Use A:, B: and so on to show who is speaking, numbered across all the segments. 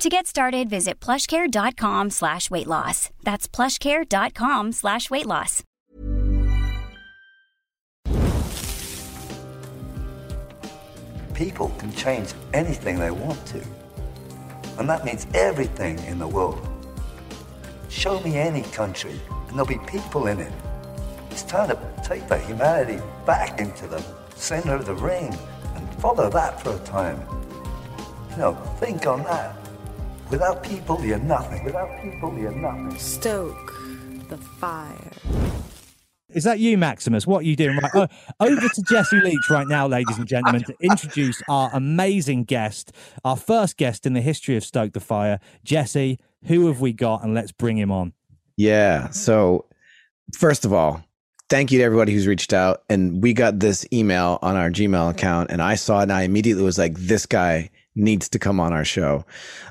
A: To get started, visit plushcare.com slash weight loss. That's plushcare.com slash weight loss.
B: People can change anything they want to. And that means everything in the world. Show me any country, and there'll be people in it. It's time to take the humanity back into the center of the ring and follow that for a time. You know, think on that. Without people, you're nothing. Without people, you're nothing.
C: Stoke the fire.
D: Is that you, Maximus? What are you doing? Right, uh, over to Jesse Leach right now, ladies and gentlemen, to introduce our amazing guest, our first guest in the history of Stoke the Fire. Jesse, who have we got? And let's bring him on.
E: Yeah. So, first of all, thank you to everybody who's reached out. And we got this email on our Gmail account, and I saw it, and I immediately was like, this guy needs to come on our show.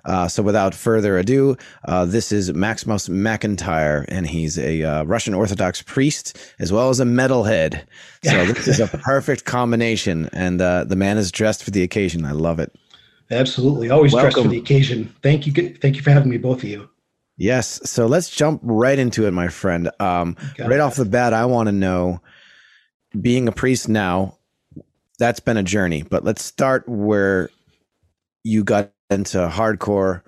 E: Uh, so without further ado, uh, this is Maximus McIntyre, and he's a uh, Russian Orthodox priest as well as a metalhead. So this is a perfect combination, and uh, the man is dressed for the occasion. I love it.
F: Absolutely, always dressed for the occasion. Thank you, thank you for having me, both of you.
E: Yes. So let's jump right into it, my friend. Um, right off the bat, I want to know, being a priest now, that's been a journey. But let's start where you got into hardcore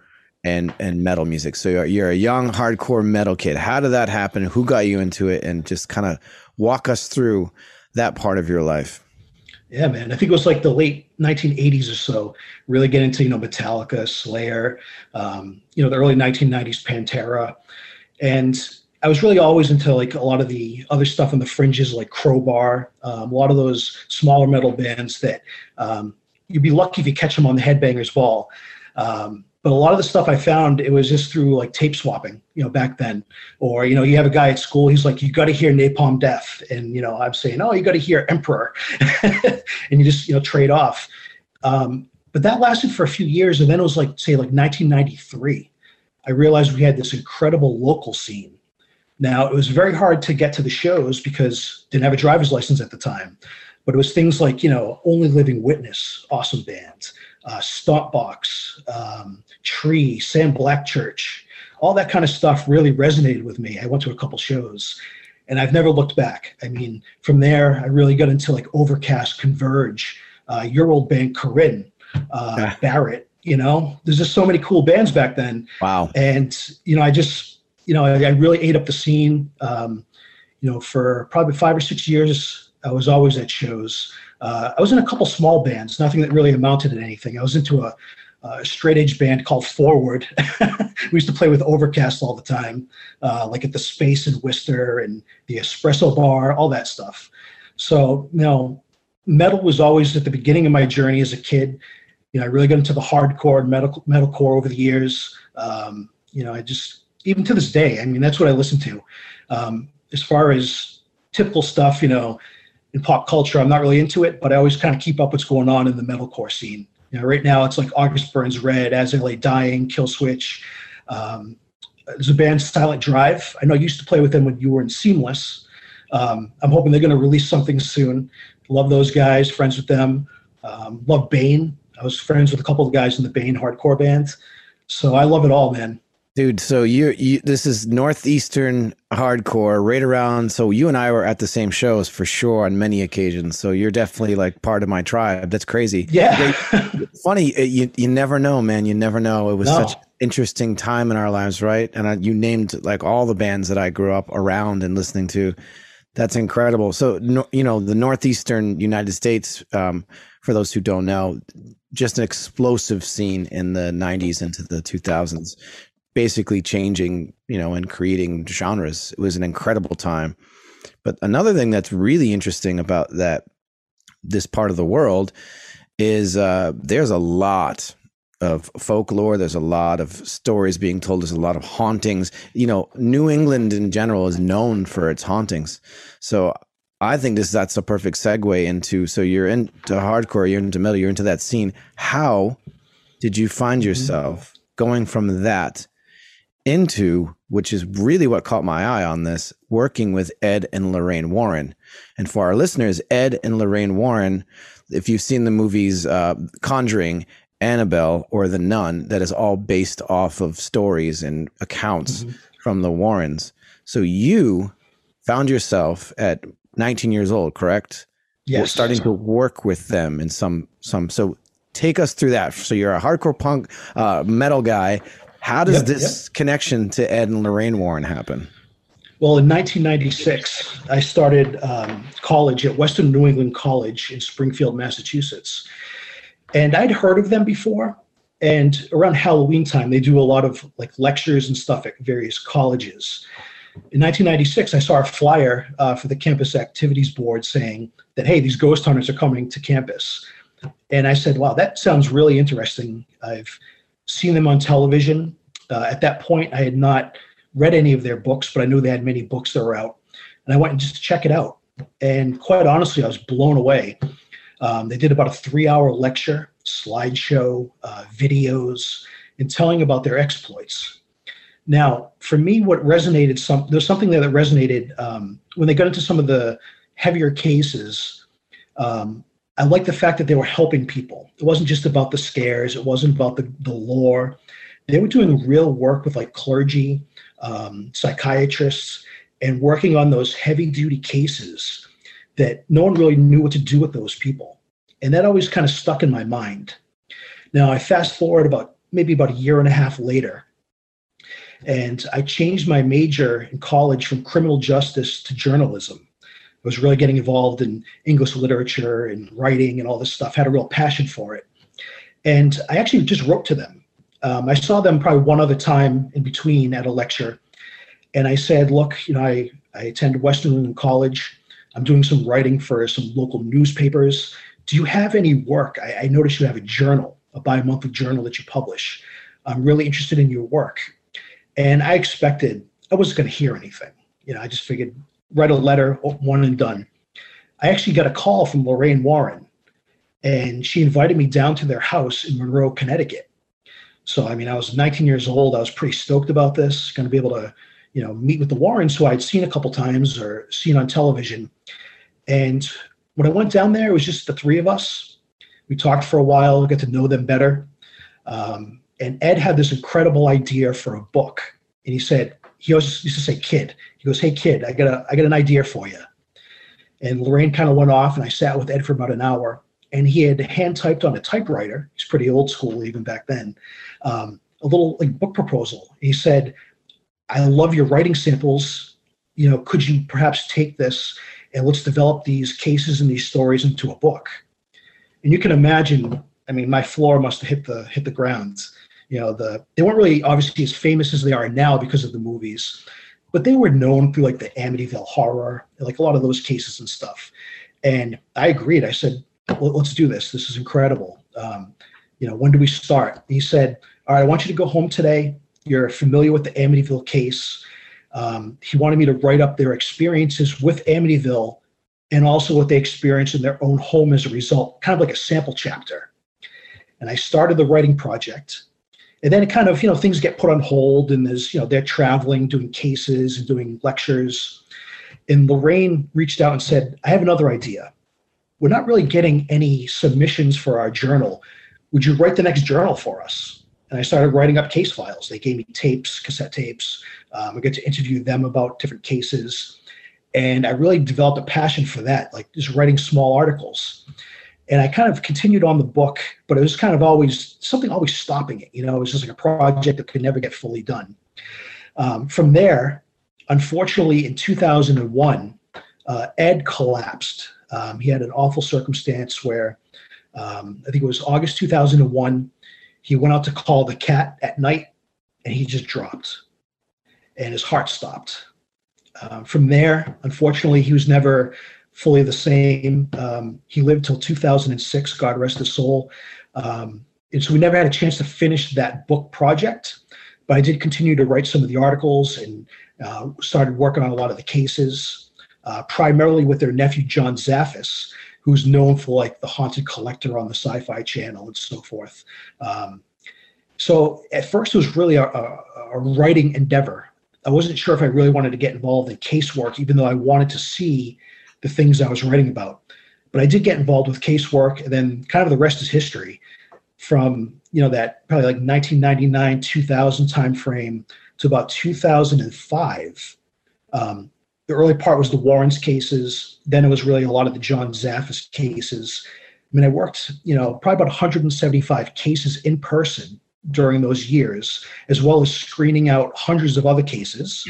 E: and and metal music. So you're, you're a young hardcore metal kid. How did that happen? Who got you into it? And just kind of walk us through that part of your life.
F: Yeah, man. I think it was like the late 1980s or so. Really get into you know Metallica, Slayer, um, you know the early 1990s Pantera, and I was really always into like a lot of the other stuff on the fringes, like Crowbar, um, a lot of those smaller metal bands that um, you'd be lucky if you catch them on the Headbangers Ball. Um, but a lot of the stuff I found, it was just through like tape swapping, you know, back then. Or, you know, you have a guy at school, he's like, you got to hear Napalm Death. And, you know, I'm saying, oh, you got to hear Emperor. and you just, you know, trade off. Um, but that lasted for a few years. And then it was like, say, like 1993. I realized we had this incredible local scene. Now, it was very hard to get to the shows because didn't have a driver's license at the time. But it was things like, you know, Only Living Witness, awesome band, uh, Stompbox, um, Tree, Sam Black Church, all that kind of stuff really resonated with me. I went to a couple shows and I've never looked back. I mean, from there, I really got into like Overcast, Converge, uh, your old band, Corinne, uh, Barrett. You know, there's just so many cool bands back then.
E: Wow.
F: And, you know, I just, you know, I, I really ate up the scene, um, you know, for probably five or six years. I was always at shows. Uh, I was in a couple small bands, nothing that really amounted to anything. I was into a, a straight edge band called Forward. we used to play with Overcast all the time, uh, like at the Space in Worcester and the Espresso Bar, all that stuff. So, you know, metal was always at the beginning of my journey as a kid. You know, I really got into the hardcore and metal metalcore over the years. Um, you know, I just even to this day, I mean, that's what I listen to. Um, as far as typical stuff, you know, in pop culture. I'm not really into it, but I always kind of keep up what's going on in the metalcore scene. You know, right now it's like August Burns Red, As I Lay Dying, Killswitch. Um, there's a band Silent Drive. I know I used to play with them when you were in Seamless. Um, I'm hoping they're going to release something soon. Love those guys, friends with them. Um, love Bane. I was friends with a couple of guys in the Bane hardcore band. So I love it all, man.
E: Dude, so you, you this is northeastern hardcore, right around. So you and I were at the same shows for sure on many occasions. So you're definitely like part of my tribe. That's crazy.
F: Yeah.
E: Funny, you you never know, man. You never know. It was no. such interesting time in our lives, right? And I, you named like all the bands that I grew up around and listening to. That's incredible. So no, you know the northeastern United States. Um, for those who don't know, just an explosive scene in the 90s into the 2000s basically changing, you know, and creating genres. It was an incredible time. But another thing that's really interesting about that this part of the world is uh, there's a lot of folklore. There's a lot of stories being told. There's a lot of hauntings. You know, New England in general is known for its hauntings. So I think this that's a perfect segue into. So you're into hardcore, you're into metal, you're into that scene. How did you find mm-hmm. yourself going from that into, which is really what caught my eye on this, working with Ed and Lorraine Warren? And for our listeners, Ed and Lorraine Warren, if you've seen the movies uh, Conjuring, Annabelle, or The Nun, that is all based off of stories and accounts mm-hmm. from the Warrens. So you found yourself at 19 years old, correct?
F: Yes.
E: Starting to work with them in some some. So take us through that. So you're a hardcore punk uh, metal guy. How does yep, this yep. connection to Ed and Lorraine Warren happen?
F: Well, in 1996, I started um, college at Western New England College in Springfield, Massachusetts. And I'd heard of them before. And around Halloween time, they do a lot of like lectures and stuff at various colleges. In 1996, I saw a flyer uh, for the campus activities board saying that, hey, these ghost hunters are coming to campus. And I said, wow, that sounds really interesting. I've seen them on television. Uh, at that point, I had not read any of their books, but I knew they had many books that were out. And I went and just check it out. And quite honestly, I was blown away. Um, they did about a three hour lecture, slideshow, uh, videos, and telling about their exploits. Now, for me, what resonated, some, there's something there that resonated um, when they got into some of the heavier cases. Um, I like the fact that they were helping people. It wasn't just about the scares, it wasn't about the, the lore. They were doing real work with like clergy, um, psychiatrists, and working on those heavy duty cases that no one really knew what to do with those people. And that always kind of stuck in my mind. Now I fast forward about maybe about a year and a half later, and I changed my major in college from criminal justice to journalism. Was really getting involved in English literature and writing and all this stuff, had a real passion for it. And I actually just wrote to them. Um, I saw them probably one other time in between at a lecture. And I said, look, you know, I, I attend Western College. I'm doing some writing for some local newspapers. Do you have any work? I, I noticed you have a journal, a bi monthly journal that you publish. I'm really interested in your work. And I expected, I wasn't going to hear anything. You know, I just figured write a letter, one and done. I actually got a call from Lorraine Warren, and she invited me down to their house in Monroe, Connecticut. So, I mean, I was 19 years old. I was pretty stoked about this, going to be able to, you know, meet with the Warrens, who I'd seen a couple times or seen on television. And when I went down there, it was just the three of us. We talked for a while, got to know them better. Um, and Ed had this incredible idea for a book. And he said, he always used to say, kid. He goes, hey, kid, I got, a, I got an idea for you. And Lorraine kind of went off, and I sat with Ed for about an hour. And he had hand typed on a typewriter. He's pretty old school even back then. Um, a little like book proposal. He said, I love your writing samples. You know, could you perhaps take this and let's develop these cases and these stories into a book? And you can imagine, I mean, my floor must have hit the hit the ground. You know, the they weren't really obviously as famous as they are now because of the movies, but they were known through like the Amityville horror, like a lot of those cases and stuff. And I agreed. I said, well, let's do this. This is incredible. Um, you know, when do we start? He said, all right, I want you to go home today. You're familiar with the Amityville case. Um, he wanted me to write up their experiences with Amityville and also what they experienced in their own home as a result, kind of like a sample chapter. And I started the writing project. And then it kind of, you know, things get put on hold and there's, you know, they're traveling, doing cases and doing lectures. And Lorraine reached out and said, I have another idea. We're not really getting any submissions for our journal. Would you write the next journal for us? And I started writing up case files. They gave me tapes, cassette tapes. Um, I got to interview them about different cases. And I really developed a passion for that, like just writing small articles. And I kind of continued on the book, but it was kind of always something always stopping it. You know, it was just like a project that could never get fully done. Um, from there, unfortunately, in 2001, uh, Ed collapsed. Um, he had an awful circumstance where um, I think it was August 2001. He went out to call the cat at night and he just dropped and his heart stopped. Um, from there, unfortunately, he was never fully the same. Um, he lived till 2006, God rest his soul. Um, and so we never had a chance to finish that book project. But I did continue to write some of the articles and uh, started working on a lot of the cases, uh, primarily with their nephew John Zaffis, who's known for like the Haunted Collector on the Sci-Fi Channel and so forth. Um, so at first, it was really a, a, a writing endeavor. I wasn't sure if I really wanted to get involved in casework, even though I wanted to see the things I was writing about. But I did get involved with casework, and then kind of the rest is history. From you know that probably like 1999, 2000 timeframe to about 2005. Um, the early part was the Warrens cases. Then it was really a lot of the John Zaffis cases. I mean, I worked, you know, probably about 175 cases in person during those years, as well as screening out hundreds of other cases.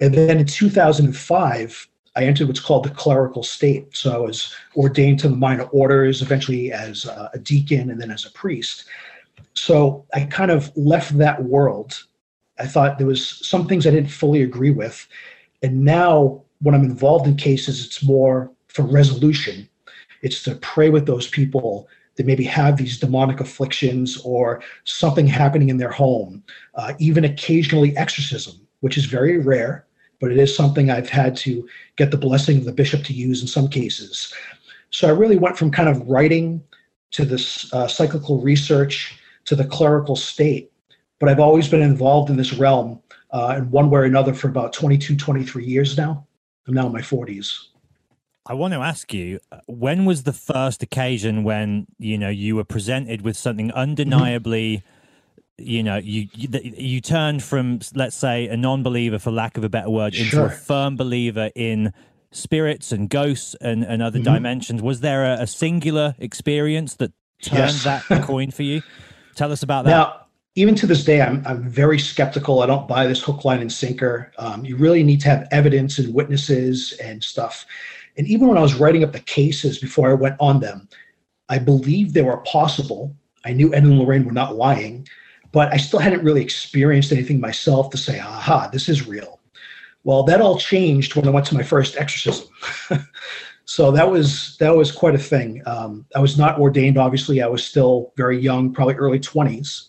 F: And then in 2005, I entered what's called the clerical state. So I was ordained to the minor orders, eventually as a deacon and then as a priest. So I kind of left that world. I thought there was some things I didn't fully agree with. And now when I'm involved in cases, it's more for resolution. It's to pray with those people that maybe have these demonic afflictions or something happening in their home, uh, even occasionally exorcism, which is very rare, but it is something I've had to get the blessing of the bishop to use in some cases. So I really went from kind of writing to this uh, psychical research to the clerical state, but I've always been involved in this realm uh, in one way or another for about 22, 23 years now. I'm now in my 40s.
D: I want to ask you, uh, when was the first occasion when you know you were presented with something undeniably, mm-hmm. You know, you, you you turned from let's say a non-believer, for lack of a better word, into a firm believer in spirits and ghosts and, and other mm-hmm. dimensions. Was there a, a, singular experience that turned yes. that coin for you? Tell us about that.
F: Now, even to this day, I'm, I'm very skeptical. I don't buy this hook, line, and sinker. Um, you really need to have evidence and witnesses and stuff. And even when I was writing up the cases before I went on them, I believed they were possible. I knew Ed and Lorraine were not lying, but I still hadn't really experienced anything myself to say, aha, this is real. Well, that all changed when I went to my first exorcism. so that was that was quite a thing. Um, I was not ordained, obviously. I was still very young, probably early 20s.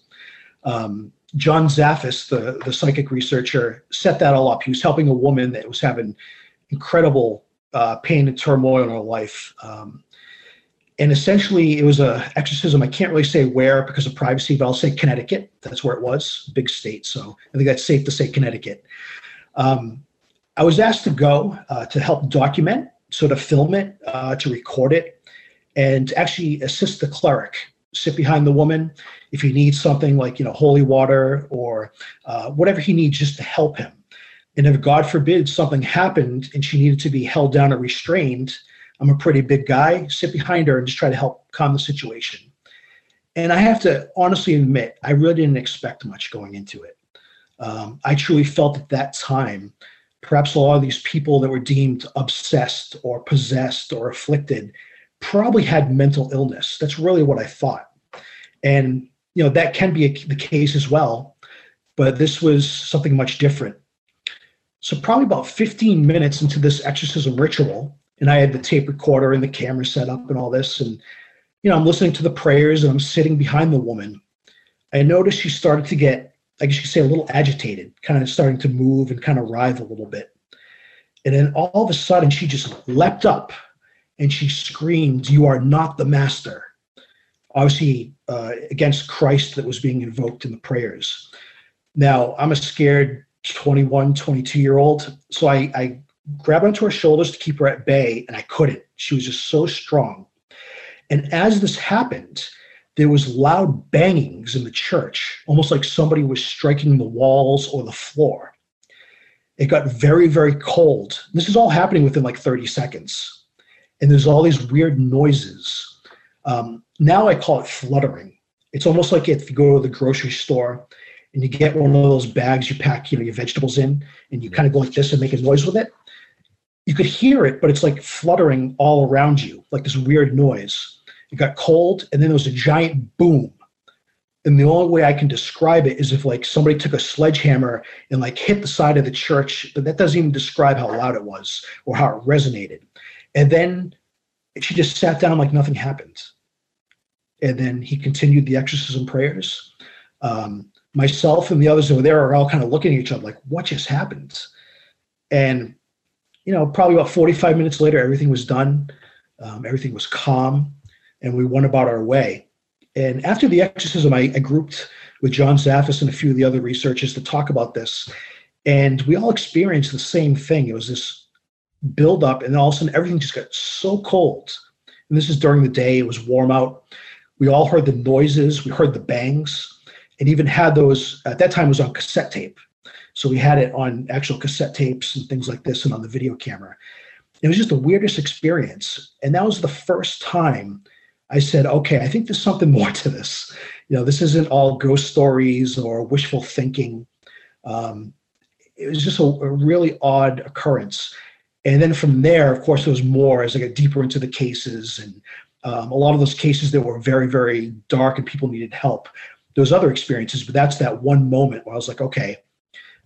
F: Um, John Zaffis, the, the psychic researcher, set that all up. He was helping a woman that was having incredible uh, pain and turmoil in her life. Um, and essentially, it was a exorcism. I can't really say where because of privacy, but I'll say Connecticut. That's where it was, big state. So I think that's safe to say Connecticut. Um, I was asked to go uh, to help document, sort of film it, uh, to record it, and actually assist the cleric. Sit behind the woman if he needs something like you know holy water or uh, whatever he needs, just to help him. And if God forbid something happened and she needed to be held down or restrained, I'm a pretty big guy, sit behind her and just try to help calm the situation. And I have to honestly admit, I really didn't expect much going into it. Um, I truly felt at that time, perhaps a lot of these people that were deemed obsessed or possessed or afflicted probably had mental illness. That's really what I thought. And, you know, that can be a, the case as well. But this was something much different. So probably about 15 minutes into this exorcism ritual, and I had the tape recorder and the camera set up and all this, and you know, I'm listening to the prayers and I'm sitting behind the woman. I noticed she started to get, I guess you could say, a little agitated, kind of starting to move and kind of writhe a little bit. And then all of a sudden, she just leapt up and she screamed, You are not the master. Obviously, uh, against Christ that was being invoked in the prayers. Now, I'm a scared 21, 22 year old. So I, I grabbed onto her shoulders to keep her at bay, and I couldn't. She was just so strong. And as this happened, there was loud bangings in the church, almost like somebody was striking the walls or the floor. It got very, very cold. This is all happening within like 30 seconds. And there's all these weird noises. Um, now I call it fluttering. It's almost like if you go to the grocery store and you get one of those bags you pack, you know, your vegetables in, and you kind of go like this and make a noise with it. You could hear it, but it's like fluttering all around you, like this weird noise. It got cold, and then there was a giant boom. And the only way I can describe it is if like somebody took a sledgehammer and like hit the side of the church, but that doesn't even describe how loud it was or how it resonated. And then she just sat down like nothing happened. and then he continued the exorcism prayers. Um, myself and the others were there are all kind of looking at each other like, what just happened? And, you know, probably about 45 minutes later, everything was done. Um, everything was calm, and we went about our way. And after the exorcism, I, I grouped with John Zaffis and a few of the other researchers to talk about this. And we all experienced the same thing. It was this build up, and all of a sudden everything just got so cold. And this is during the day, it was warm out. We all heard the noises, we heard the bangs, and even had those at that time was on cassette tape. So we had it on actual cassette tapes and things like this and on the video camera. It was just the weirdest experience. And that was the first time I said, okay, I think there's something more to this. You know, this isn't all ghost stories or wishful thinking. Um, it was just a, a, really odd occurrence. And then from there, of course, there was more as I got deeper into the cases and um, a lot of those cases that were very, very dark and people needed help. Those other experiences, but that's that one moment where I was like, okay.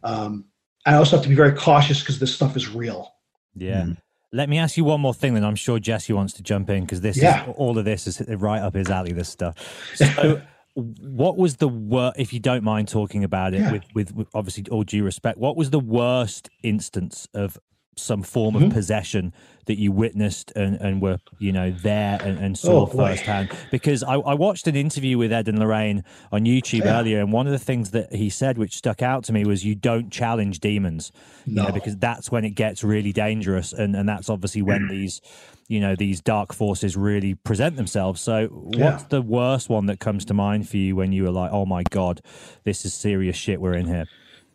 F: Um, I also have to be very cautious because this stuff is real.
D: Yeah. Mm. Let me ask you one more thing, then I'm sure Jesse wants to jump in because this yeah. is all of this is right up his alley. This stuff. So, what was the worst? If you don't mind talking about it, yeah. with, with, with obviously all due respect, what was the worst instance of some form mm-hmm. of possession that you witnessed and, and were you know there and, and saw oh, firsthand because I, I, watched an interview with ed and lorraine on youtube yeah. earlier and one of the things that he said which stuck out to me was you don't challenge demons no. you know because that's when it gets really dangerous and, and that's obviously when these you know these dark forces really present themselves so what's yeah. the worst one that comes to mind for you when you were like oh my god this is serious shit we're in here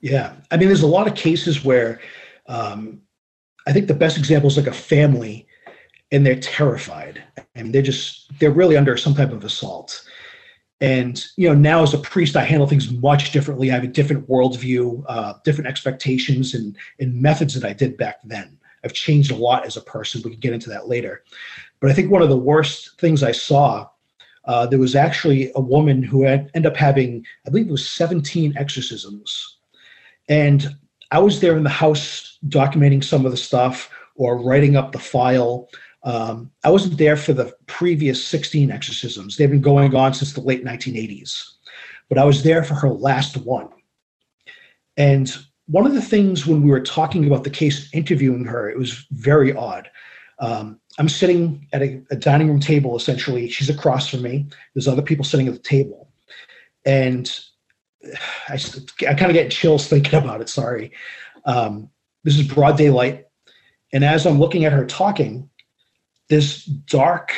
F: yeah i mean there's a lot of cases where um, I think the best example is like a family and they're terrified. Mean, they're just, they're really under some type of assault. And, you know, now as a priest, I handle things much differently. I have a different worldview, uh, different expectations and, and methods that I did back then. I've changed a lot as a person. We can get into that later. But I think one of the worst things I saw, uh, there was actually a woman who had ended up having, I believe it was 17 exorcisms. And I was there in the house documenting some of the stuff or writing up the file. Um, I wasn't there for the previous 16 exorcisms. They've been going on since the late 1980s, but I was there for her last one. And one of the things when we were talking about the case, interviewing her, it was very odd. Um, I'm sitting at a, a, dining room table, essentially. She's across from me. There's other people sitting at the table. And I, I kind of get chills thinking about it. Sorry. Um, this is broad daylight. And as I'm looking at her talking, this dark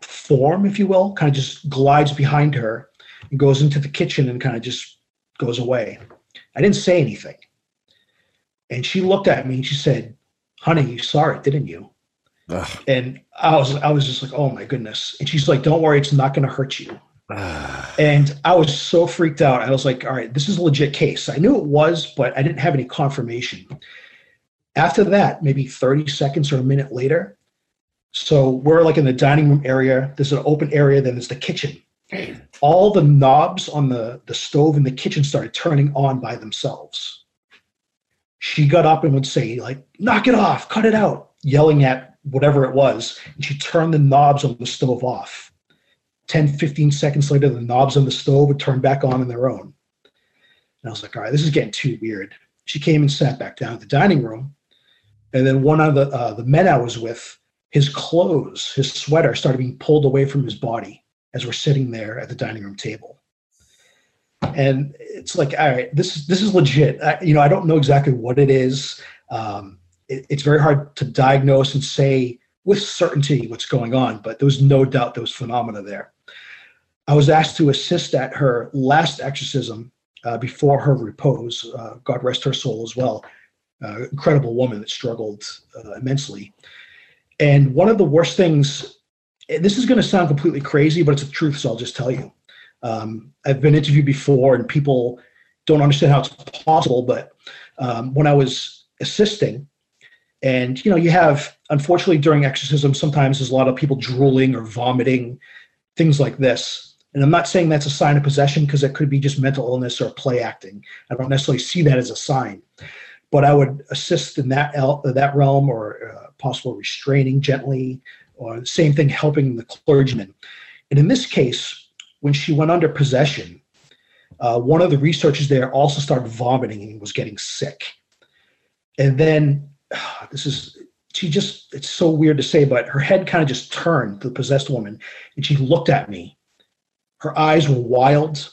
F: form, if you will, kind of just glides behind her and goes into the kitchen and kind of just goes away. I didn't say anything. And she looked at me and she said, Honey, you saw it, didn't you? Ugh. And I was I was just like, oh my goodness. And she's like, Don't worry, it's not gonna hurt you. and I was so freaked out. I was like, all right, this is a legit case. I knew it was, but I didn't have any confirmation. After that, maybe 30 seconds or a minute later, so we're like in the dining room area. There's an open area, then there's the kitchen. All the knobs on the, the stove in the kitchen started turning on by themselves. She got up and would say, like, knock it off, cut it out, yelling at whatever it was. And she turned the knobs on the stove off 10, 15 seconds later, the knobs on the stove would turn back on on their own. And I was like, all right, this is getting too weird. She came and sat back down at the dining room. And then one of the, uh, the men I was with, his clothes, his sweater started being pulled away from his body as we're sitting there at the dining room table. And it's like, all right, this is this is legit. I, you know, I don't know exactly what it is. Um, it, it's very hard to diagnose and say with certainty what's going on, but there was no doubt there was phenomena there. I was asked to assist at her last exorcism uh, before her repose. Uh, God rest her soul as well. Uh, incredible woman that struggled uh, immensely. And one of the worst things, this is going to sound completely crazy, but it's the truth, so I'll just tell you. Um, I've been interviewed before, and people don't understand how it's possible. But um, when I was assisting, and you know, you have unfortunately during exorcism, sometimes there's a lot of people drooling or vomiting, things like this. And I'm not saying that's a sign of possession because it could be just mental illness or play acting. I don't necessarily see that as a sign, but I would assist in that el- that realm or uh, possible restraining gently, or same thing helping the clergyman. And in this case, when she went under possession, uh, one of the researchers there also started vomiting and was getting sick. And then this is, she just, it's so weird to say, but her head kind of just turned the possessed woman and she looked at me. Her eyes were wild,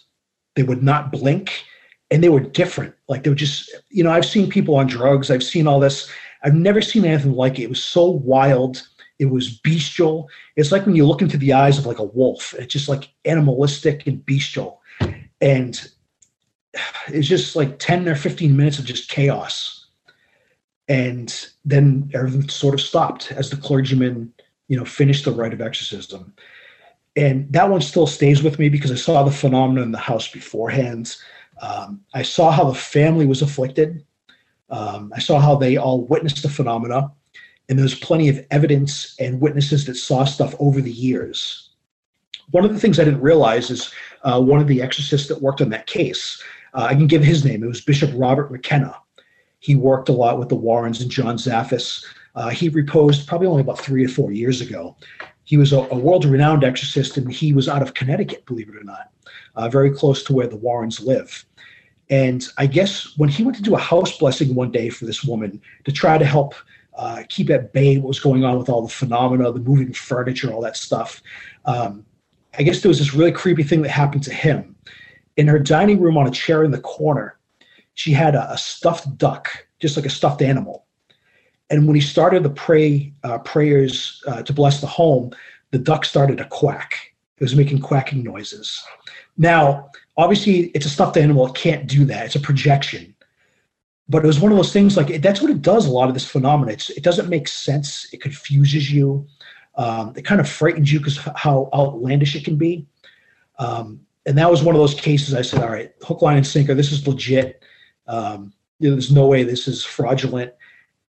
F: they would not blink, and they were different. Like they were just, you know, I've seen people on drugs, I've seen all this. I've never seen anything like it. It was so wild. It was bestial. It's like when you look into the eyes of like a wolf. It's just like animalistic and bestial. And it's just like 10 or 15 minutes of just chaos. And then everything sort of stopped as the clergyman, you know, finished the rite of exorcism. And that one still stays with me because I saw the phenomenon in the house beforehand. Um, I saw how the family was afflicted. Um, I saw how they all witnessed the phenomena and there's plenty of evidence and witnesses that saw stuff over the years. One of the things I didn't realize is uh, one of the exorcists that worked on that case. Uh, I can give his name. It was Bishop Robert McKenna. He worked a lot with the Warrens and John Zaffis. Uh, he reposed probably only about three or four years ago. He was a, a world-renowned exorcist, and he was out of Connecticut, believe it or not, uh, very close to where the Warrens live. And I guess when he went to do a house blessing one day for this woman to try to help uh, keep at bay what was going on with all the phenomena, the moving furniture, all that stuff. Um, I guess there was this really creepy thing that happened to him. In her dining room on a chair in the corner, she had a, a stuffed duck, just like a stuffed animal. And when he started the pray uh, prayers uh, to bless the home, the duck started to quack. It was making quacking noises. Now, obviously, it's a stuffed animal. It can't do that. It's a projection. But it was one of those things like that's what it does a lot of this phenomenon it's, it doesn't make sense it confuses you um, it kind of frightens you because how outlandish it can be. Um, and that was one of those cases i said all right hook line and sinker this is legit. Um, you know, there's no way this is fraudulent.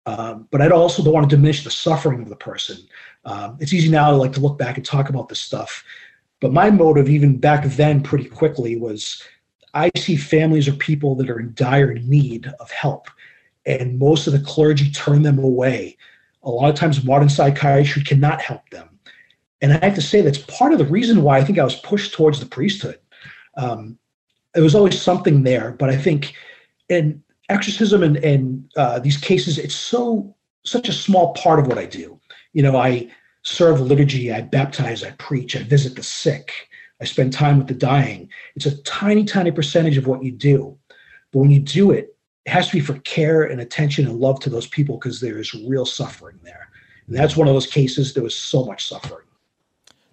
F: Um, but I'd also don't want to diminish the suffering of the person. Um, it's easy now to like to look back and talk about this stuff but my motive even back then pretty quickly was I see families or people that are in dire need of help, and most of the clergy turn them away. A lot of times, modern psychiatry cannot help them. And I have to say that's part of the reason why I think I was pushed towards the priesthood. Um, there was always something there, but I think in exorcism and, and uh, these cases, it's so such a small part of what I do. You know, I serve liturgy, I baptize, I preach, I visit the sick. I spend time with the dying. It's a tiny, tiny percentage of what you do. But when you do it, it has to be for care and attention and love to those people because there is real suffering there. And that's one of those cases there was so much suffering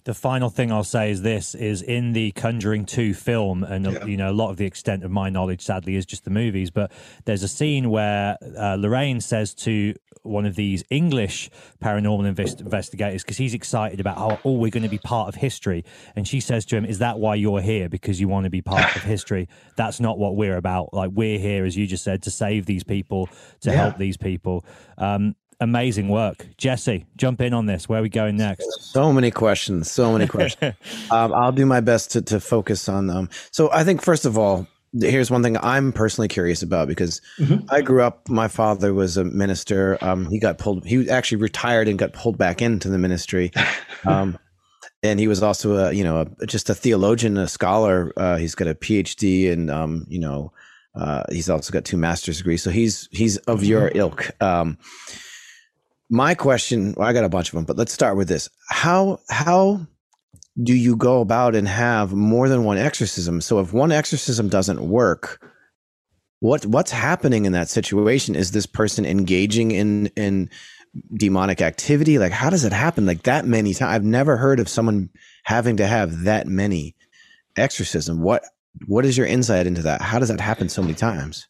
D: the final thing I'll say is this: is in the Conjuring Two film, and yeah. you know a lot of the extent of my knowledge, sadly, is just the movies. But there's a scene where uh, Lorraine says to one of these English paranormal invest- investigators because he's excited about how oh we're going to be part of history, and she says to him, "Is that why you're here? Because you want to be part of history? That's not what we're about. Like we're here, as you just said, to save these people, to yeah. help these people." Um, amazing work. Jesse, jump in on this. Where are we going next?
E: So many questions. So many questions. um, I'll do my best to, to focus on them. So I think, first of all, here's one thing I'm personally curious about because mm-hmm. I grew up, my father was a minister. Um, he got pulled, he actually retired and got pulled back into the ministry. Um, and he was also a, you know, a, just a theologian, a scholar. Uh, he's got a PhD and, um, you know, uh, he's also got two master's degrees. So he's, he's of your mm-hmm. ilk. My question well, i got a bunch of them but let's start with this. How how do you go about and have more than one exorcism? So if one exorcism doesn't work what what's happening in that situation? Is this person engaging in in demonic activity? Like how does it happen? Like that many times i've never heard of someone having to have that many exorcism. What what is your insight into that? How does that happen so many times?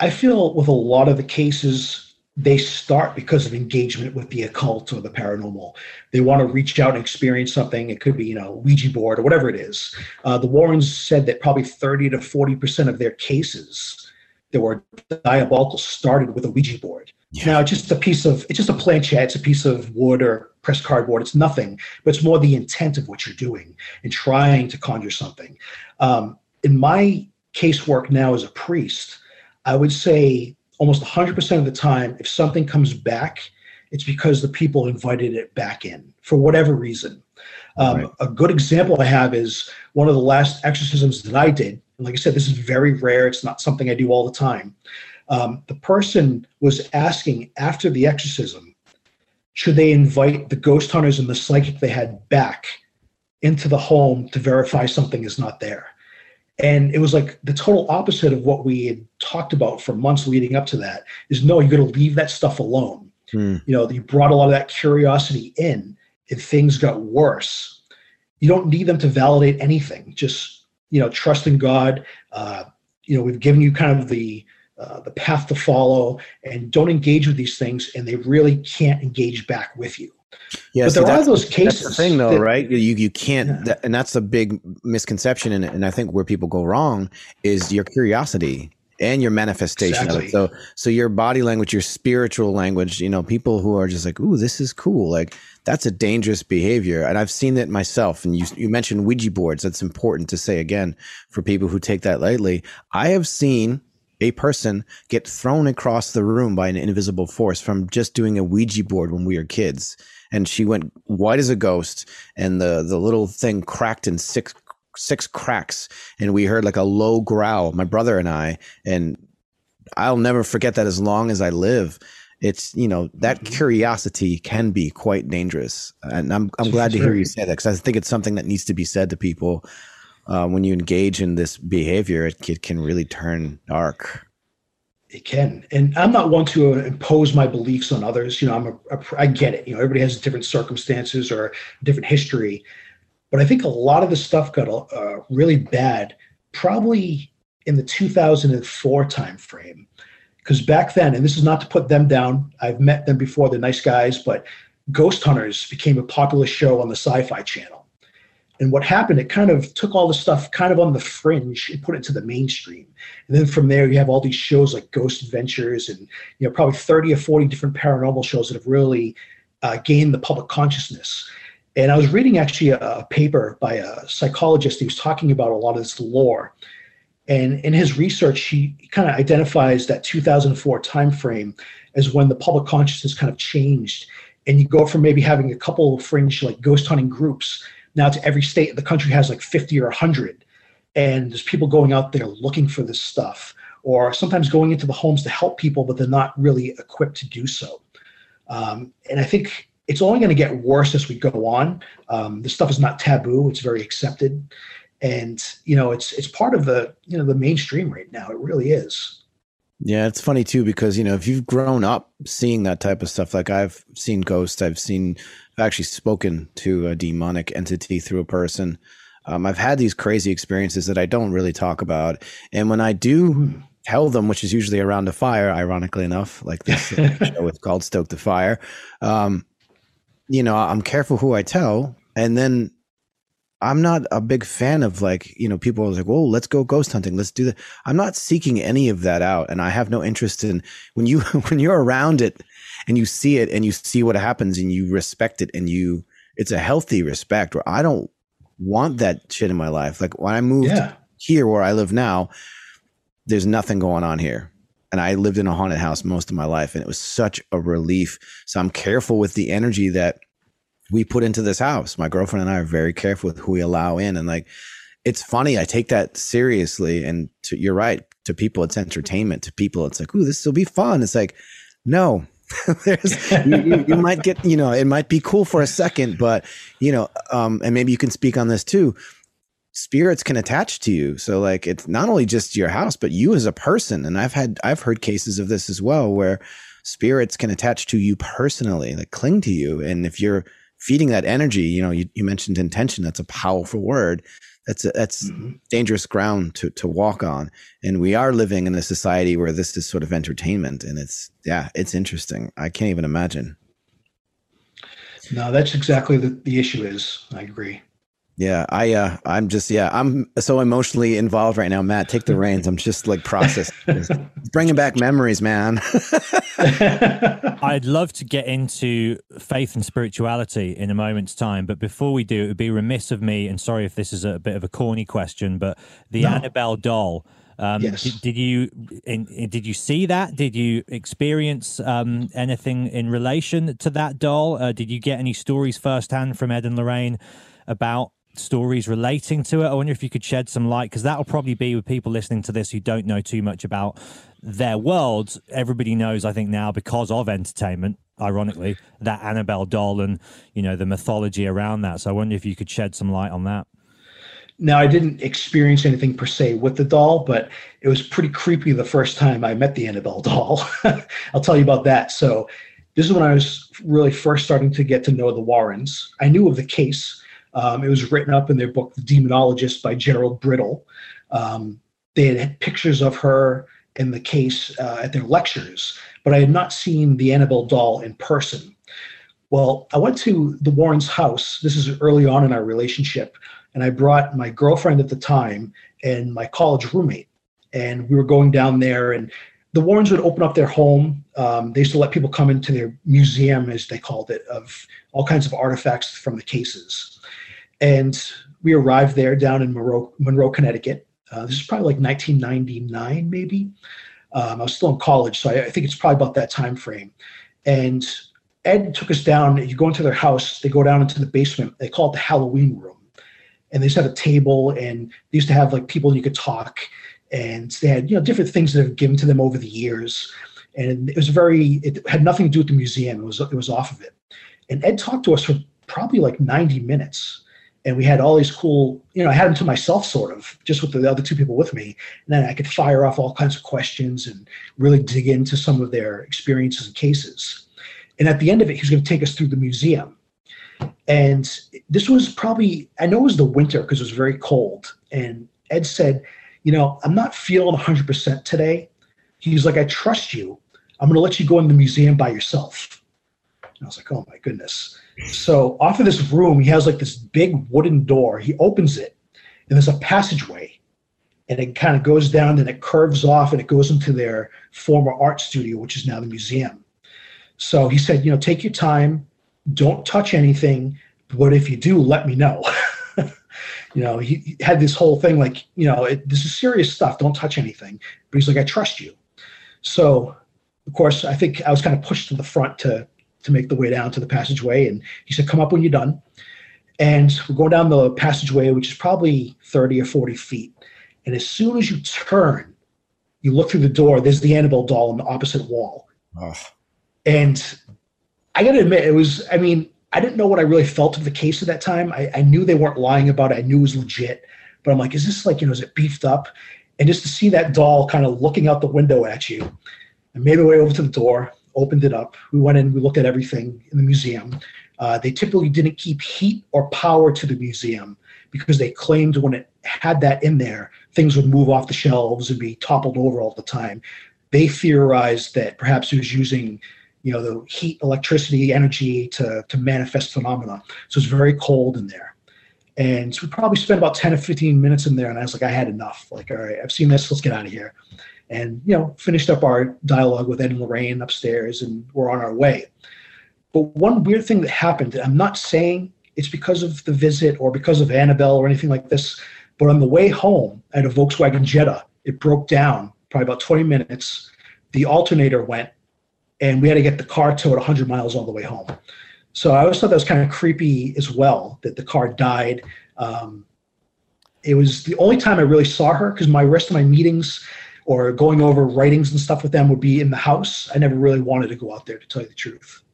F: I feel with a lot of the cases they start because of engagement with the occult or the paranormal. They want to reach out and experience something. It could be, you know, Ouija board or whatever it is. Uh, the Warrens said that probably 30 to 40% of their cases that were diabolical started with a Ouija board. Yeah. Now, it's just a piece of, it's just a planchette, it's a piece of wood or pressed cardboard. It's nothing, but it's more the intent of what you're doing and trying to conjure something. Um, in my casework now as a priest, I would say almost 100% of the time, if something comes back, it's because the people invited it back in for whatever reason. Um,
E: Right.
F: A good example I have is one of the last exorcisms that I did. And like I said, this is very rare. It's not something I do all the time. Um, the person was asking after the exorcism, should they invite the ghost hunters and the psychic they had back into the home to verify something is not there? And it was like the total opposite of what we had talked about for months leading up to that is no, you're going to leave that stuff alone.
E: Hmm.
F: You know, you brought a lot of that curiosity in and things got worse. You don't need them to validate anything. Just, you know, trust in God. Uh, you know, we've given you kind of the, uh, the path to follow and don't engage with these things and they really can't engage back with you.
E: Yeah,
F: but
E: see,
F: there are those cases.
E: That's the thing, though,
F: that-
E: right? You you can't,
F: Yeah.
E: that, and that's a big misconception, and, and I think where people go wrong is your curiosity and your manifestation of it. So, so your body language, your spiritual language. You know, people who are just like, "Ooh, this is cool," like that's a dangerous behavior, and I've seen it myself. And you you mentioned Ouija boards. That's important to say again for people who take that lightly. I have seen a person get thrown across the room by an invisible force from just doing a Ouija board when we were kids. And she went white as a ghost, and the the little thing cracked in six six cracks, and we heard like a low growl. My brother and I, and I'll never forget that as long as I live. It's you know that curiosity can be quite dangerous, and I'm I'm glad to hear you say that because I think it's something that needs to be said to people uh, when you engage in this behavior. It, it can really turn dark.
F: It can, and I'm not one to impose my beliefs on others. You know, I'm a, a I get it. You know, everybody has different circumstances or different history, but I think a lot of the stuff got uh, really bad, probably in the 2004 timeframe, because back then, and this is not to put them down. I've met them before; they're nice guys, but Ghost Hunters became a popular show on the Sci-Fi Channel. And what happened, it kind of took all the stuff kind of on the fringe and put it to the mainstream. And then from there, you have all these shows like Ghost Adventures and you know probably 30 or 40 different paranormal shows that have really uh, gained the public consciousness. And I was reading actually a, a paper by a psychologist. He was talking about a lot of this lore. And in his research, he kind of identifies that 2004 timeframe as when the public consciousness kind of changed. And you go from maybe having a couple of fringe like ghost hunting groups now to every state the country has like 50 or 100 and there's people going out there looking for this stuff or sometimes going into the homes to help people but they're not really equipped to do so. Um, and i think it's only going to get worse as we go on. Um, this stuff is not taboo it's very accepted. And you know it's it's part of the you know the mainstream right now it really is
E: Yeah, it's funny too because you know if you've grown up seeing that type of stuff, like I've seen ghosts, I've seen, I've actually spoken to a demonic entity through a person. Um, I've had these crazy experiences that I don't really talk about, and when I do tell them, which is usually around a fire, ironically enough, like this show it's called "Stoke the Fire," um, you know, I'm careful who I tell, and then I'm not a big fan of like, you know, people are like, "Whoa, let's go ghost hunting. Let's do that." I'm not seeking any of that out, and I have no interest in when you when you're around it and you see it and you see what happens and you respect it and you it's a healthy respect. Where I don't want that shit in my life. Like when I moved
F: yeah
E: here where I live now, there's nothing going on here. And I lived in a haunted house most of my life, and it was such a relief. So I'm careful with the energy that we put into this house. My girlfriend and I are very careful with who we allow in. And like, it's funny. I take that seriously. And to, you're right. To people, it's entertainment. To people, it's like, ooh, this will be fun. It's like, no. There's you, you, might get you know it might be cool for a second, but you know, um, and maybe you can speak on this too spirits can attach to you so like it's not only just your house but you as a person and i've had i've heard cases of this as well where spirits can attach to you personally like cling to you and if you're feeding that energy you know you, you mentioned intention that's a powerful word. That's a, that's
F: Mhm.
E: dangerous ground to to walk on. And we are living in a society where this is sort of entertainment and it's yeah it's interesting. I can't even imagine.
F: No that's exactly the, the issue is. I agree
E: Yeah, I uh I'm just yeah, I'm so emotionally involved right now. Matt, take the reins. I'm just like processing. bringing back memories, man.
D: I'd love to get into faith and spirituality in a moment's time, but before we do, it would be remiss of me, and sorry if this is a bit of a corny question, but the
F: No.
D: Annabelle doll. Um,
F: Yes.
D: Did, did you in, in- did you see that? Did you experience um, anything in relation to that doll? Uh, did you get any stories firsthand from Ed and Lorraine about stories relating to it? I wonder if you could shed some light because that'll probably be with people listening to this who don't know too much about their world. Everybody knows, I think, now because of entertainment. Ironically, that Annabelle doll and you know the mythology around that. So I wonder if you could shed some light on that.
F: Now, I didn't experience anything per se with the doll, but it was pretty creepy the first time I met the Annabelle doll. I'll tell you about that. So, this is when I was really first starting to get to know the Warrens. I knew of the case. Um, it was written up in their book, The Demonologist by Gerald Brittle. Um, they had, pictures of her in the case uh, at their lectures, but I had not seen the Annabelle doll in person. Well, I went to the Warrens' house. This is early on in our relationship and I brought my girlfriend at the time and my college roommate, and we were going down there. And the Warrens would open up their home. Um, they used to let people come into their museum, as they called it, of all kinds of artifacts from the cases. And we arrived there down in Monroe, Monroe Connecticut. Uh, this is probably like 1999, maybe. Um, I was still in college, so I, I think it's probably about that time frame. And Ed took us down. You go into their house. They go down into the basement. They call it the Halloween room and they just had a table and they used to have like people you could talk and they had you know different things that have given to them over the years and it was very it had nothing to do with the museum it was it was off of it and ed talked to us for probably like 90 minutes and we had all these cool you know i had them to myself sort of just with the other two people with me and then i could fire off all kinds of questions and really dig into some of their experiences and cases and at the end of it he was going to take us through the museum and this was probably, I know it was the winter because it was very cold. And Ed said, You know, I'm not feeling 100% today. He's like, I trust you. I'm going to let you go in the museum by yourself. And I was like, Oh my goodness. So off of this room, he has like this big wooden door. He opens it, and there's a passageway. And it kind of goes down, and it curves off, and it goes into their former art studio, which is now the museum. So he said, You know, take your time don't touch anything but if you do let me know you know he, he had this whole thing like you know it, this is serious stuff don't touch anything but he's like i trust you so of course i think i was kind of pushed to the front to to make the way down to the passageway and he said come up when you're done and we're going down the passageway which is probably 30 or 40 feet and as soon as you turn you look through the door there's the annabelle doll on the opposite wall
E: Ugh.
F: and I got to admit, it was, I mean, I didn't know what I really felt of the case at that time. I, I knew they weren't lying about it. I knew it was legit. But I'm like, is this like, you know, is it beefed up? And just to see that doll kind of looking out the window at you, I made my way over to the door, opened it up. We went in, we looked at everything in the museum. Uh, they typically didn't keep heat or power to the museum because they claimed when it had that in there, things would move off the shelves and be toppled over all the time. They theorized that perhaps it was using you know the heat electricity energy to to manifest phenomena so it's very cold in there and so we probably spent about 10 or 15 minutes in there and i was like i had enough like all right i've seen this let's get out of here and you know finished up our dialogue with ed and lorraine upstairs and we're on our way but one weird thing that happened i'm not saying it's because of the visit or because of annabelle or anything like this but on the way home had a volkswagen jetta it broke down probably about 20 minutes the alternator went and we had to get the car towed 100 miles all the way home. So I always thought that was kind of creepy as well that the car died. Um, it was the only time I really saw her because my rest of my meetings or going over writings and stuff with them would be in the house. I never really wanted to go out there to tell you the truth.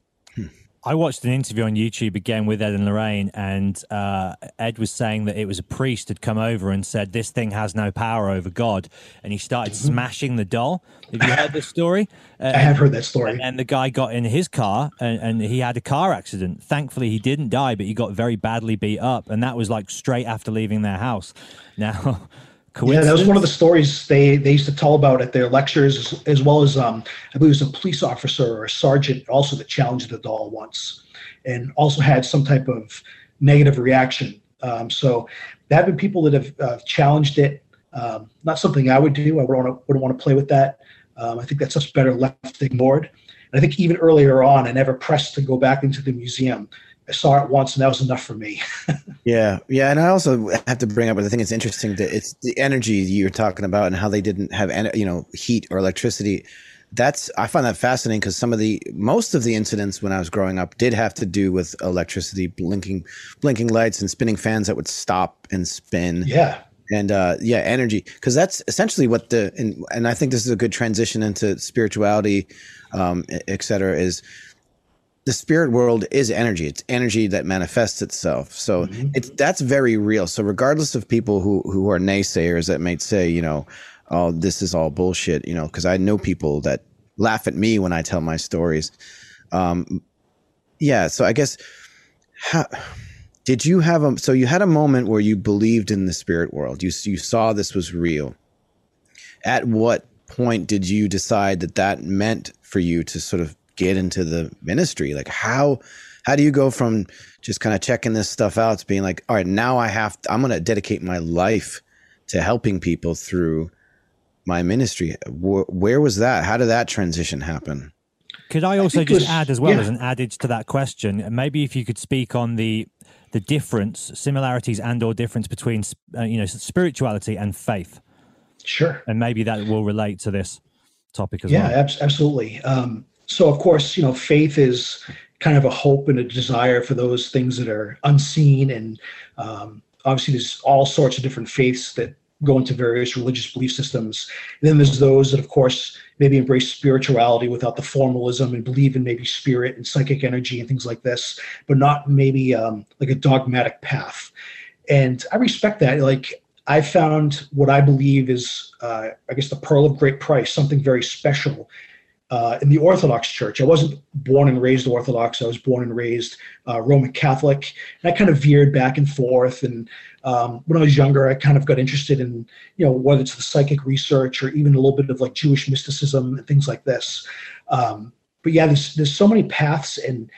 D: I watched an interview on YouTube again with Ed and Lorraine, and uh, Ed was saying that it was a priest had come over and said, This thing has no power over God. And he started smashing the doll. Have you heard this story? Uh,
F: I have heard that story.
D: and the guy got in his car and, and he had a car accident. Thankfully, he didn't die, but he got very badly beat up. And that was like straight after leaving their house. Now,
F: Yeah, that was one of the stories they, they used to tell about at their lectures, as, as well as um, I believe it was a police officer or a sergeant also that challenged the doll once, and also had some type of negative reaction. Um, so there have been people that have uh, challenged it. Um, not something I would do. I wouldn't want to, wouldn't want to play with that. Um, I think that's just better left ignored. And I think even earlier on, I never pressed to go back into the museum. I saw it once, and that was enough for me.
E: yeah, yeah, and I also have to bring up. I think it's interesting that it's the energy you're talking about and how they didn't have, you know, heat or electricity. That's I find that fascinating because some of the most of the incidents when I was growing up did have to do with electricity, blinking, blinking lights, and spinning fans that would stop and spin.
F: Yeah,
E: and uh, yeah, energy, because that's essentially what the and, and I think this is a good transition into spirituality, um, et cetera. Is the spirit world is energy. It's energy that manifests itself. So mm-hmm. it's that's very real. So regardless of people who who are naysayers that might say, you know, oh, this is all bullshit, you know, because I know people that laugh at me when I tell my stories. Um, yeah. So I guess. How, did you have a so you had a moment where you believed in the spirit world? You you saw this was real. At what point did you decide that that meant for you to sort of get into the ministry? Like how how do you go from just kind of checking this stuff out to being like, all right, now I have to, I'm going to dedicate my life to helping people through my ministry. Where, where was that? How did that transition happen?
D: Could I also I just was, add as well yeah. as an adage to that question? Maybe if you could speak on the the difference, similarities, and or difference between uh, you know spirituality and faith.
F: Sure.
D: And maybe that will relate to this topic as
F: yeah,
D: well.
F: Yeah, ab- absolutely. Um, so of course, you know, faith is kind of a hope and a desire for those things that are unseen, and um, obviously there's all sorts of different faiths that go into various religious belief systems. And then there's those that, of course, maybe embrace spirituality without the formalism and believe in maybe spirit and psychic energy and things like this, but not maybe um, like a dogmatic path. And I respect that. Like, I found what I believe is, uh, I guess, the pearl of great price, something very special uh, in the Orthodox Church. I wasn't born and raised Orthodox. I was born and raised uh, Roman Catholic. And I kind of veered back and forth. And um, when I was younger, I kind of got interested in, you know, whether it's the psychic research or even a little bit of like Jewish mysticism and things like this. Um, but yeah, there's there's so many paths, and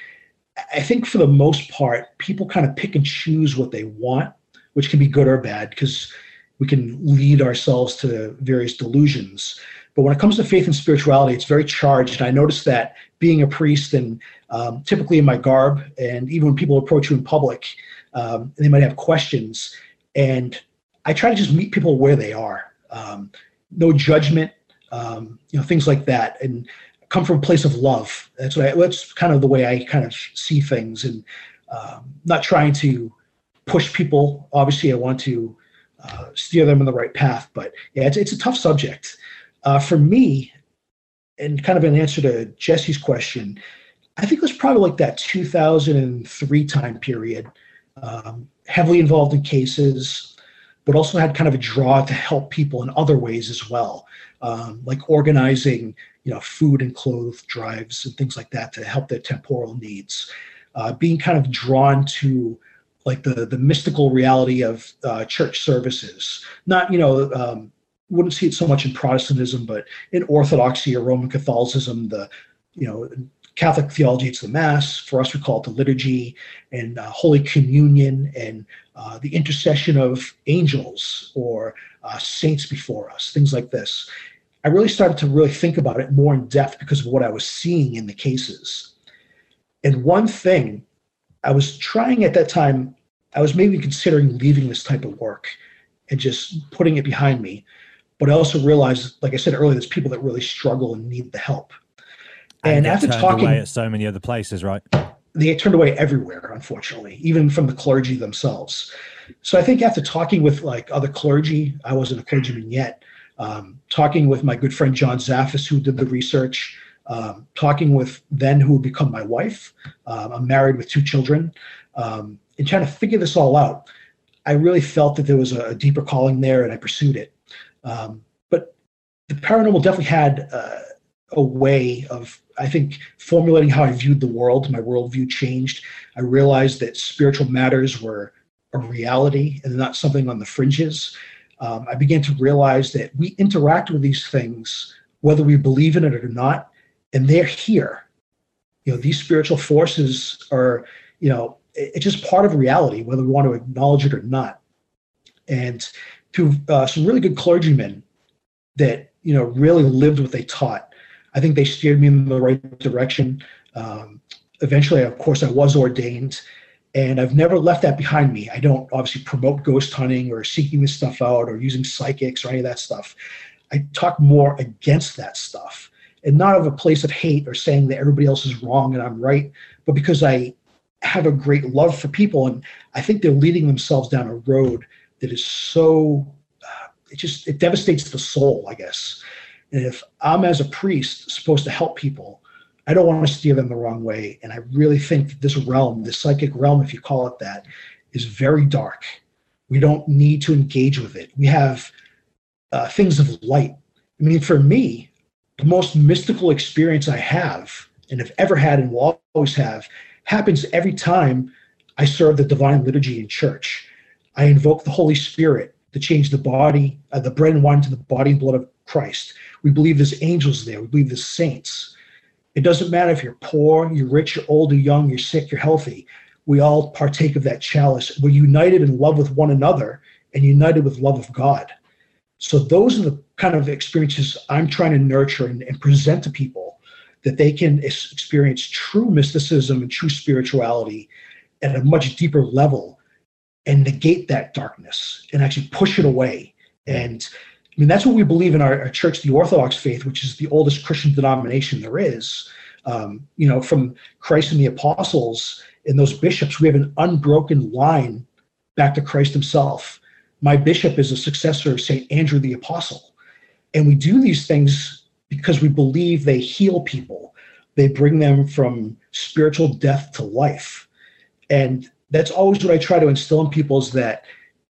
F: I think for the most part, people kind of pick and choose what they want, which can be good or bad because we can lead ourselves to various delusions. But when it comes to faith and spirituality, it's very charged. And I noticed that being a priest and um, typically in my garb, and even when people approach you in public, um, they might have questions. And I try to just meet people where they are. Um, no judgment, um, you know, things like that. And come from a place of love. That's what I, that's kind of the way I kind of see things and um, not trying to push people. Obviously, I want to uh, steer them in the right path. But yeah, it's, it's a tough subject. Uh, for me, and kind of an answer to Jesse's question, I think it was probably like that 2003 time period, um, heavily involved in cases, but also had kind of a draw to help people in other ways as well, um, like organizing, you know, food and clothes drives and things like that to help their temporal needs. Uh, being kind of drawn to like the the mystical reality of uh, church services, not you know um, wouldn't see it so much in Protestantism, but in Orthodoxy or Roman Catholicism, the you know Catholic theology, it's the Mass. For us, we call it the liturgy and uh, Holy Communion and uh, the intercession of angels or uh, saints before us, things like this. I really started to really think about it more in depth because of what I was seeing in the cases. And one thing I was trying at that time, I was maybe considering leaving this type of work and just putting it behind me. But I also realized, like I said earlier, there's people that really struggle and need the help.
D: And, and after talking away at so many other places, right?
F: They get turned away everywhere, unfortunately, even from the clergy themselves. So I think after talking with like other clergy, I wasn't a clergyman yet. Um, talking with my good friend John Zaffis, who did the research, um, talking with then who would become my wife. Um, I'm married with two children, um, and trying to figure this all out. I really felt that there was a, a deeper calling there, and I pursued it. Um, but the paranormal definitely had uh, a way of, I think, formulating how I viewed the world. My worldview changed. I realized that spiritual matters were a reality and not something on the fringes. Um, I began to realize that we interact with these things, whether we believe in it or not, and they're here. You know, these spiritual forces are, you know, it's just part of reality, whether we want to acknowledge it or not. And to uh, some really good clergymen that you know really lived what they taught. I think they steered me in the right direction. Um, eventually, of course, I was ordained, and I've never left that behind me. I don't obviously promote ghost hunting or seeking this stuff out or using psychics or any of that stuff. I talk more against that stuff, and not of a place of hate or saying that everybody else is wrong and I'm right, but because I have a great love for people, and I think they're leading themselves down a road that is so uh, it just it devastates the soul, I guess. And if I'm as a priest supposed to help people, I don't want to steer them the wrong way. And I really think that this realm, this psychic realm, if you call it that, is very dark. We don't need to engage with it. We have uh, things of light. I mean, for me, the most mystical experience I have and have ever had and will always have happens every time I serve the divine liturgy in church. I invoke the Holy Spirit to change the body, uh, the bread and wine to the body and blood of Christ. We believe there's angels there. We believe there's saints. It doesn't matter if you're poor, you're rich, you're old, or young, you're sick, you're healthy. We all partake of that chalice. We're united in love with one another and united with love of God. So those are the kind of experiences I'm trying to nurture and, and present to people that they can experience true mysticism and true spirituality at a much deeper level and negate that darkness and actually push it away. And I mean, that's what we believe in our, our church, the Orthodox faith, which is the oldest Christian denomination there is. Um, you know, from Christ and the apostles and those bishops, we have an unbroken line back to Christ himself. My bishop is a successor of St. Andrew the Apostle. And we do these things because we believe they heal people, they bring them from spiritual death to life. And that's always what I try to instill in people is that,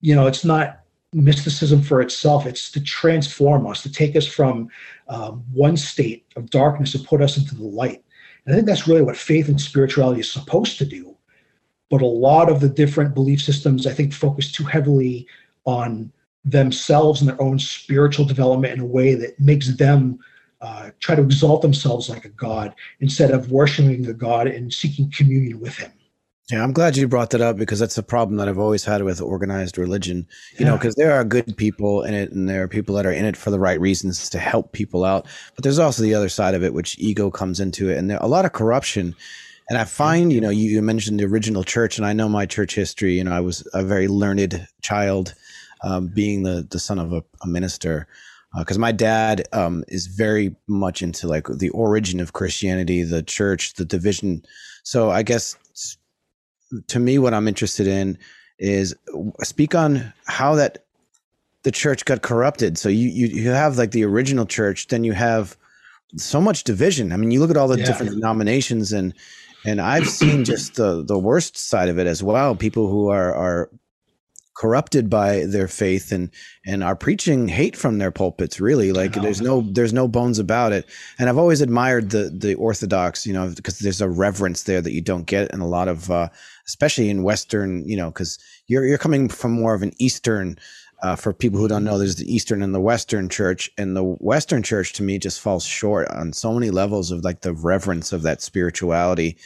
F: you know, it's not mysticism for itself. It's to transform us, to take us from um, one state of darkness and put us into the light. And I think that's really what faith and spirituality is supposed to do. But a lot of the different belief systems, I think, focus too heavily on themselves and their own spiritual development in a way that makes them uh, try to exalt themselves like a god instead of worshiping the god and seeking communion with him.
E: Yeah, I'm glad you brought that up because that's a problem that I've always had with organized religion. You yeah. know, because there are good people in it and there are people that are in it for the right reasons to help people out. But there's also the other side of it, which ego comes into it, and there, a lot of corruption. And I find, you know, you, you, mentioned the original church, and I know my church history. You know, I was a very learned child, um, being the the son of a, a minister because uh, my dad um, is very much into like the origin of Christianity, the church, the division. So I guess to me, what I'm interested in is speak on how that the church got corrupted. So you you you have like the original church, then you have so much division. I mean, you look at all the yeah. different denominations and and I've seen just the the worst side of it as well. People who are are corrupted by their faith and and are preaching hate from their pulpits really like there's no there's no bones about it and i've always admired the the orthodox you know because there's a reverence there that you don't get in a lot of uh, especially in western you know because you're you're coming from more of an eastern uh, for people who don't know there's the eastern and the western church and the western church to me just falls short on so many levels of like the reverence of that spirituality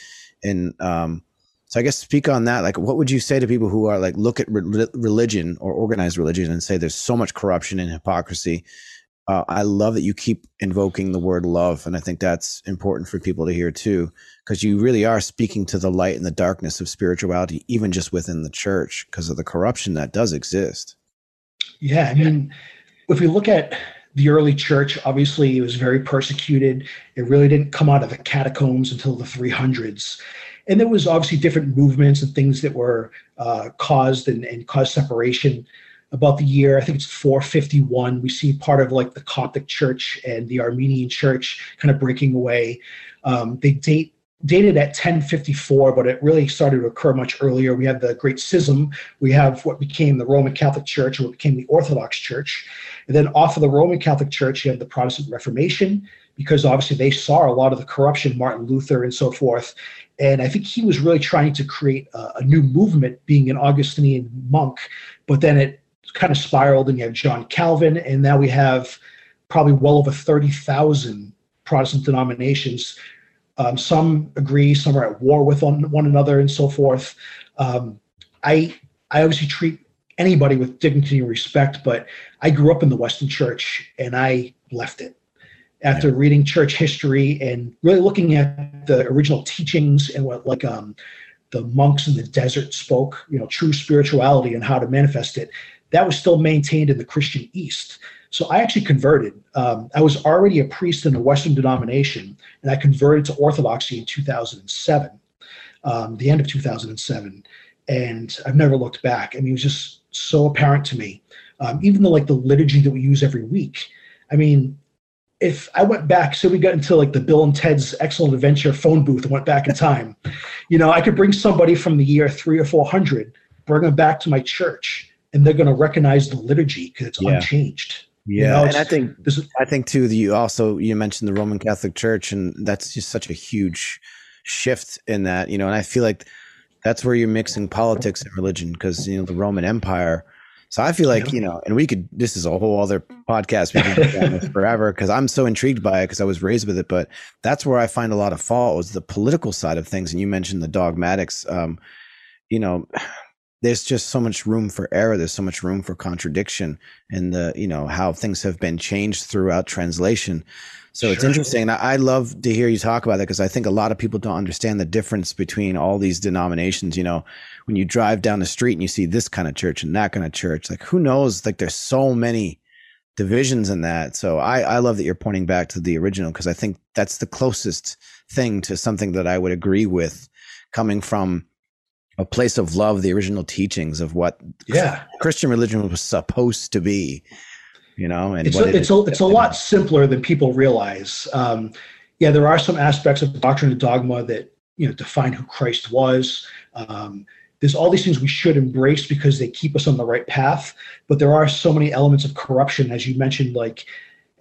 E: and um so I guess speak on that. Like, what would you say to people who are like look at re- religion or organized religion and say there's so much corruption and hypocrisy? Uh, I love that you keep invoking the word love, and I think that's important for people to hear too, because you really are speaking to the light and the darkness of spirituality, even just within the church, because of the corruption that does exist.
F: Yeah, I mean, if we look at the early church, obviously, it was very persecuted. It really didn't come out of the catacombs until the 300s and there was obviously different movements and things that were uh, caused and, and caused separation about the year i think it's 451 we see part of like the coptic church and the armenian church kind of breaking away. Um, they date dated at 1054 but it really started to occur much earlier. We have the great schism. We have what became the roman catholic church and what became the orthodox church. And then off of the roman catholic church you have the protestant reformation because obviously they saw a lot of the corruption martin luther and so forth. And I think he was really trying to create a, a new movement, being an Augustinian monk. But then it kind of spiraled, and you have John Calvin, and now we have probably well over 30,000 Protestant denominations. Um, some agree, some are at war with one, one another, and so forth. Um, I I obviously treat anybody with dignity and respect, but I grew up in the Western Church, and I left it after yeah. reading church history and really looking at the original teachings and what like um, the monks in the desert spoke, you know, true spirituality and how to manifest it, that was still maintained in the Christian East. So I actually converted. Um, I was already a priest in a Western denomination, and I converted to Orthodoxy in 2007, um, the end of 2007. And I've never looked back. I mean, it was just so apparent to me. Um, even though like the liturgy that we use every week, I mean, if I went back, so we got into like the Bill and Ted's Excellent Adventure phone booth and went back in time, you know, I could bring somebody from the year three or four hundred, bring them back to my church, and they're going to recognize the liturgy because it's yeah. unchanged.
E: Yeah, you know, and I think this is, I think too that you also you mentioned the Roman Catholic Church, and that's just such a huge shift in that, you know, and I feel like that's where you're mixing politics and religion because you know the Roman Empire so I feel like, yeah. you know, and we could, this is a whole other podcast we could forever because I'm so intrigued by it because I was raised with it. But that's where I find a lot of fault was the political side of things. And you mentioned the dogmatics. Um, you know, there's just so much room for error. There's so much room for contradiction in the, you know, how things have been changed throughout translation. So sure. it's interesting. I, I love to hear you talk about that because I think a lot of people don't understand the difference between all these denominations. You know, when you drive down the street and you see this kind of church and that kind of church, like who knows? Like there's so many divisions in that. So I, I love that you're pointing back to the original because I think that's the closest thing to something that I would agree with coming from a place of love, the original teachings of what
F: yeah.
E: Christian religion was supposed to be you know and
F: it's a, it it's, a, it's a lot simpler than people realize. Um, yeah there are some aspects of doctrine and dogma that you know define who christ was. Um, there's all these things we should embrace because they keep us on the right path but there are so many elements of corruption as you mentioned like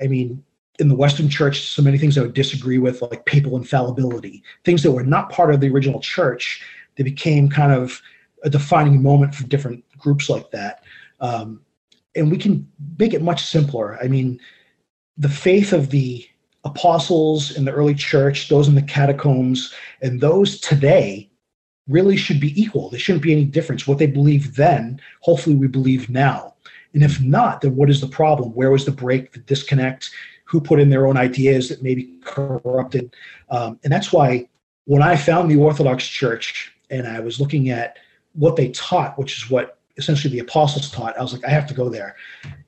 F: i mean in the western church so many things i would disagree with like papal infallibility things that were not part of the original church they became kind of a defining moment for different groups like that um, and we can make it much simpler. I mean, the faith of the apostles in the early church, those in the catacombs, and those today really should be equal. There shouldn't be any difference. What they believed then, hopefully, we believe now. And if not, then what is the problem? Where was the break, the disconnect? Who put in their own ideas that may be corrupted? Um, and that's why when I found the Orthodox Church and I was looking at what they taught, which is what essentially the apostles taught. I was like, I have to go there.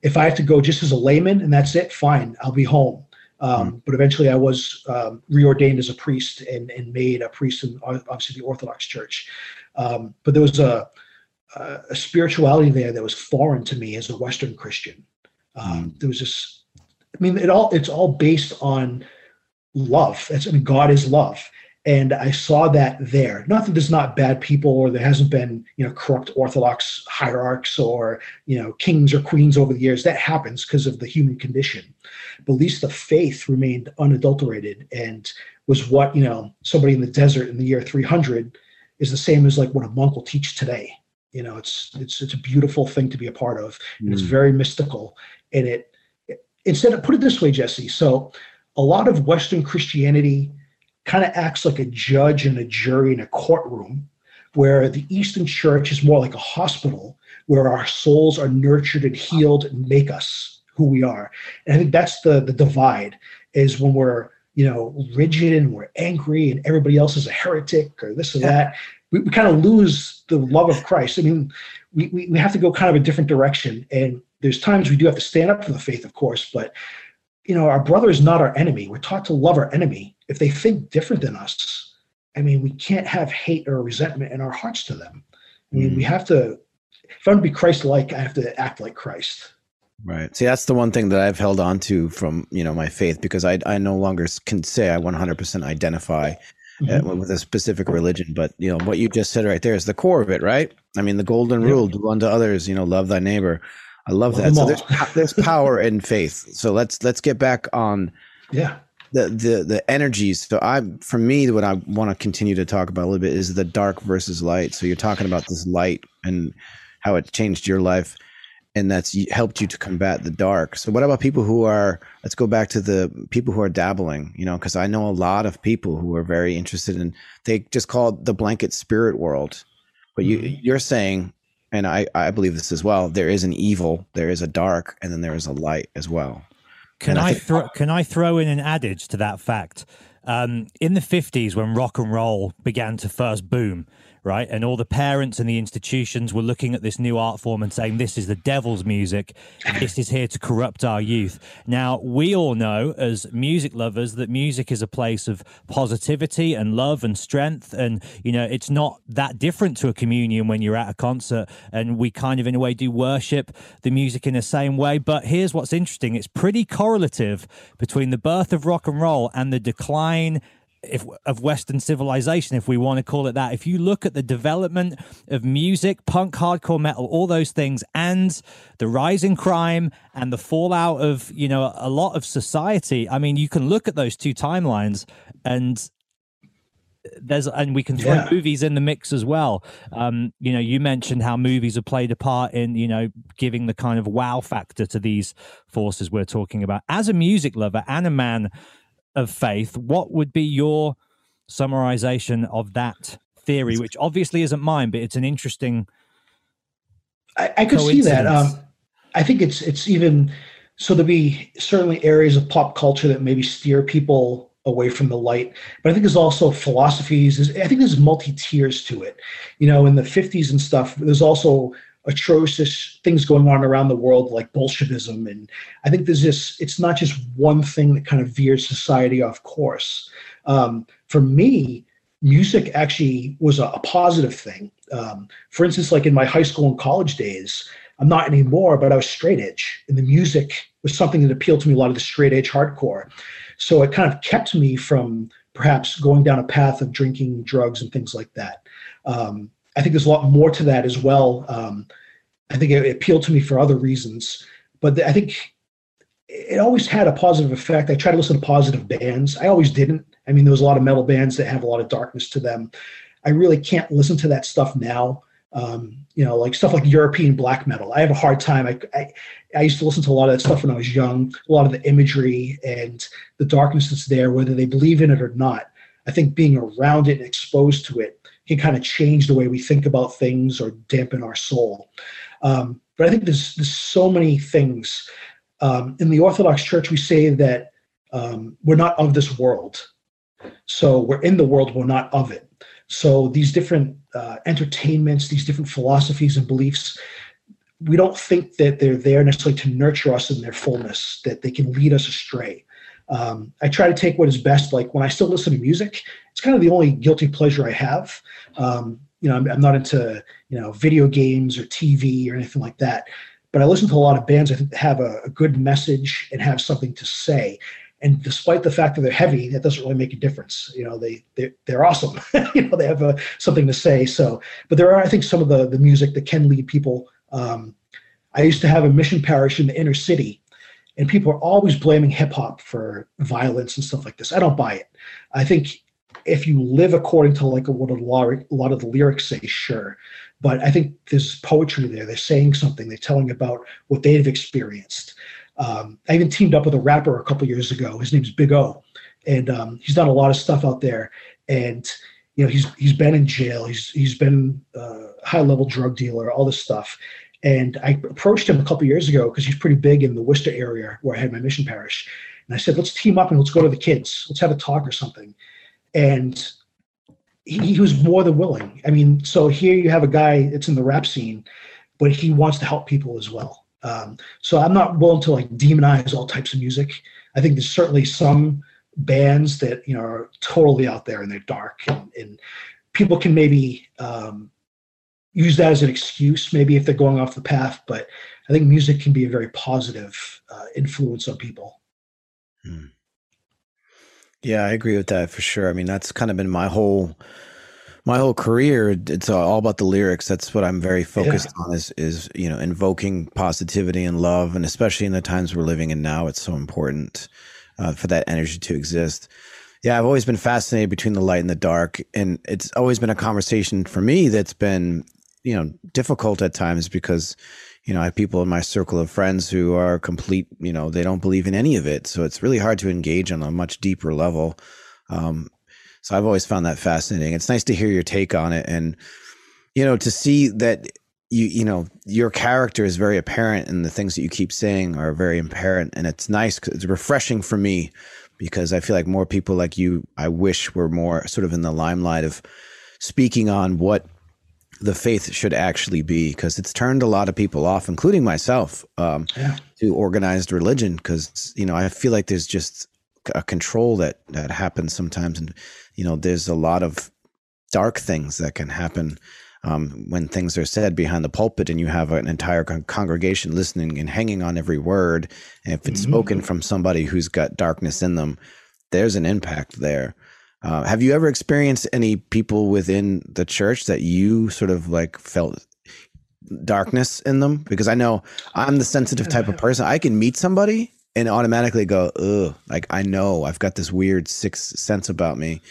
F: If I have to go just as a layman and that's it, fine, I'll be home. Um, mm But eventually, I was um, reordained as a priest and, and made a priest in obviously the Orthodox Church. Um, but there was a, a, spirituality there that was foreign to me as a Western Christian. mm There was this. I mean, it all it's all based on love. It's, I mean, God is love, and I saw that there. Not that there's not bad people or there hasn't been, you know, corrupt Orthodox hierarchs or, you know, kings or queens over the years. That happens because of the human condition. But at least the faith remained unadulterated and was what, you know, somebody in the desert in the year 300 is the same as like what a monk will teach today. You know, it's it's it's a beautiful thing to be a part of. Mm. It's very mystical. And it, it instead of put it this way, Jesse. So a lot of Western Christianity kind of acts like a judge and a jury in a courtroom, where the Eastern Church is more like a hospital where our souls are nurtured and healed and make us who we are. And I think that's the the divide is when we're you know rigid and we're angry and everybody else is a heretic or this or that. We, we kind of lose the love of Christ. I mean, we, we, we have to go kind of a different direction. And there's times we do have to stand up for the faith, of course, but you know, our brother is not our enemy. We're taught to love our enemy. If they think different than us, I mean, we can't have hate or resentment in our hearts to them. I mean, mm. we have to, if I'm to be Christ like, I have to act like Christ.
E: Right. See, that's the one thing that I've held on to from, you know, my faith because I, I no longer can say I 100% identify uh, mm-hmm. uh, with a specific religion. But, you know, what you just said right there is the core of it, right? I mean, the golden rule do unto others, you know, love thy neighbor. I love that. So there's there's power in faith. So let's let's get back on
F: yeah
E: the the the energies. So I for me what I want to continue to talk about a little bit is the dark versus light. So you're talking about this light and how it changed your life and that's helped you to combat the dark. So what about people who are let's go back to the people who are dabbling, you know, cuz I know a lot of people who are very interested in they just call it the blanket spirit world. But you mm-hmm. you're saying and I, I believe this as well. There is an evil, there is a dark, and then there is a light as well.
D: Can I, I throw can I throw in an adage to that fact? Um, in the 50s, when rock and roll began to first boom, right? And all the parents and the institutions were looking at this new art form and saying, this is the devil's music. This is here to corrupt our youth. Now, we all know as music lovers that music is a place of positivity and love and strength. And, you know, it's not that different to a communion when you're at a concert. And we kind of, in a way, do worship the music in the same way. But here's what's interesting it's pretty correlative between the birth of rock and roll and the decline if of Western civilization, if we want to call it that. If you look at the development of music, punk, hardcore metal, all those things, and the rising crime and the fallout of you know a lot of society, I mean, you can look at those two timelines and there's and we can throw yeah. movies in the mix as well um you know you mentioned how movies have played a part in you know giving the kind of wow factor to these forces we're talking about as a music lover and a man of faith, what would be your summarization of that theory, which obviously isn't mine, but it's an interesting.
F: I, I could see that. Um, I think it's it's even so there'll be certainly areas of pop culture that maybe steer people away from the light. But I think there's also philosophies. I think there's multi tiers to it. You know, in the 50s and stuff, there's also atrocious things going on around the world like Bolshevism. And I think there's this, it's not just one thing that kind of veers society off course. Um, for me, music actually was a, a positive thing. Um, for instance, like in my high school and college days, I'm not anymore, but I was straight edge, and the music was something that appealed to me a lot of the straight edge hardcore. So it kind of kept me from perhaps going down a path of drinking drugs and things like that. Um, I think there's a lot more to that as well. Um, I think it, appealed to me for other reasons, but the, I think it always had a positive effect. I tried to listen to positive bands. I always didn't. I mean, there was a lot of metal bands that have a lot of darkness to them. I really can't listen to that stuff now. Um, you know, like stuff like European black metal. I have a hard time. I, I, I used to listen to a lot of that stuff when I was young. A lot of the imagery and the darkness that's there, whether they believe in it or not. I think being around it and exposed to it can kind of change the way we think about things or dampen our soul. Um, but I think there's there's so many things. Um, in the Orthodox Church, we say that um, we're not of this world. So we're in the world, we're not of it. So these different uh, entertainments, these different philosophies and beliefs, we don't think that they're there necessarily to nurture us in their fullness, that they can lead us astray. Um, I try to take what is best. Like when I still listen to music, it's kind of the only guilty pleasure I have. Um, you know, I'm, I'm, not into you know video games or TV or anything like that. But I listen to a lot of bands I have a, a good message and have something to say. And despite the fact that they're heavy, that doesn't really make a difference. You know, they they're, they're awesome. you know, they have a, uh, something to say. So, but there are I think some of the the music that can lead people. Um, I used to have a mission parish in the inner city and people are always blaming hip hop for violence and stuff like this. I don't buy it. I think if you live according to like what a lot of the lyrics say, sure. But I think there's poetry there. They're saying something. They're telling about what they've experienced. Um, I even teamed up with a rapper a couple years ago. His name's Big O, and um, he's done a lot of stuff out there. And you know, he's he's been in jail. He's he's been a high level drug dealer. All this stuff. And I approached him a couple years ago because he's pretty big in the Worcester area where I had my mission parish. And I said, let's team up and let's go to the kids. Let's have a talk or something. And he, he was more than willing. I mean, so here you have a guy that's in the rap scene, but he wants to help people as well. Um, so I'm not willing to like demonize all types of music. I think there's certainly some bands that you know are totally out there and they're dark and, and people can maybe um, use that as an excuse, maybe if they're going off the path. But I think music can be a very positive uh, influence on people. Hmm.
E: Yeah, I agree with that for sure. I mean, that's kind of been my whole my whole career. It's all about the lyrics. That's what I'm very focused yeah. on. Is is you know invoking positivity and love, and especially in the times we're living in now, it's so important uh, for that energy to exist. Yeah, I've always been fascinated between the light and the dark, and it's always been a conversation for me that's been you know difficult at times because you know I have people in my circle of friends who are complete you know they don't believe in any of it. So it's really hard to engage on a much deeper level. Um, so I've always found that fascinating. It's nice to hear your take on it and you know to see that you you know your character is very apparent and the things that you keep saying are very apparent. And it's nice it's refreshing for me because i feel like more people like you i wish were more sort of in the limelight of speaking on what the faith should actually be because it's turned a lot of people off including myself um, yeah. to organized religion because you know i feel like there's just a control that that happens sometimes and you know there's a lot of dark things that can happen um, when things are said behind the pulpit and you have an entire con- congregation listening and hanging on every word. And if it's mm-hmm. spoken from somebody who's got darkness in them, there's an impact there. Uh, have you ever experienced any people within the church that you sort of like felt darkness in them? Because I know I'm the sensitive type of person. I can meet somebody and automatically go, ugh, like I know. I've got this weird sixth sense about me.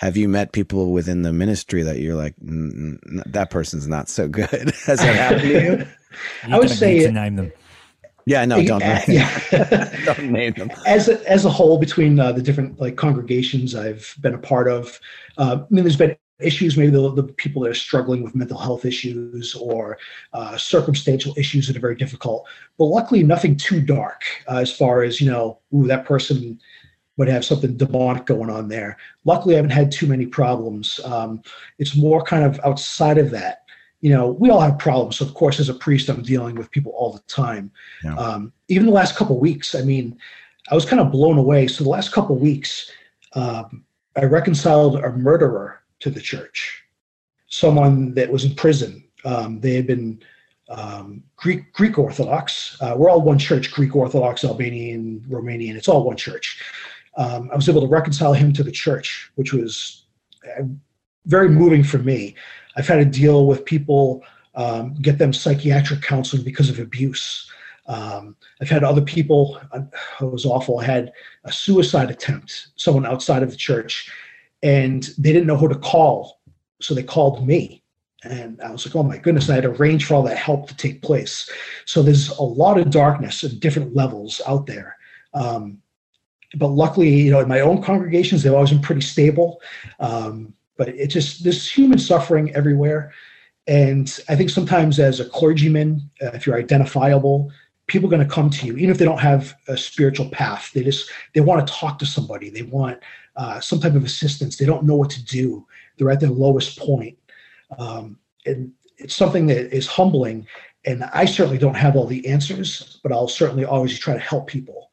E: Have you met people within the ministry that you're like that person's not so good. Has that happened to you,
D: you i would say to name them
E: yeah no don't, uh, yeah. don't name them
F: as a, as a whole between uh, the different like congregations i've been a part of uh, i mean there's been issues maybe the, the people that are struggling with mental health issues or uh, circumstantial issues that are very difficult but luckily nothing too dark uh, as far as you know ooh, that person would have something demonic going on there. Luckily, I haven't had too many problems. Um, it's more kind of outside of that. You know, we all have problems. So, of course, as a priest, I'm dealing with people all the time. Yeah. Um, even the last couple weeks, I mean, I was kind of blown away. So, the last couple weeks, um, I reconciled a murderer to the church, someone that was in prison. Um, they had been um, Greek Greek Orthodox. Uh, we're all one church: Greek Orthodox, Albanian, Romanian. It's all one church um, I was able to reconcile him to the church, which was uh, very moving for me. I've had to deal with people, um, get them psychiatric counseling because of abuse. Um, I've had other people, uh, it was awful. I had a suicide attempt, someone outside of the church, and they didn't know who to call. So they called me. And I was like, oh my goodness, I had to arrange for all that help to take place. So there's a lot of darkness at different levels out there. Um, but luckily, you know, in my own congregations, they've always been pretty stable. Um, but it just there's human suffering everywhere, and I think sometimes as a clergyman, uh, if you're identifiable, people are going to come to you, even if they don't have a spiritual path. They just they want to talk to somebody. They want uh, some type of assistance. They don't know what to do. They're at their lowest point, um, and it's something that is humbling. And I certainly don't have all the answers, but I'll certainly always try to help people.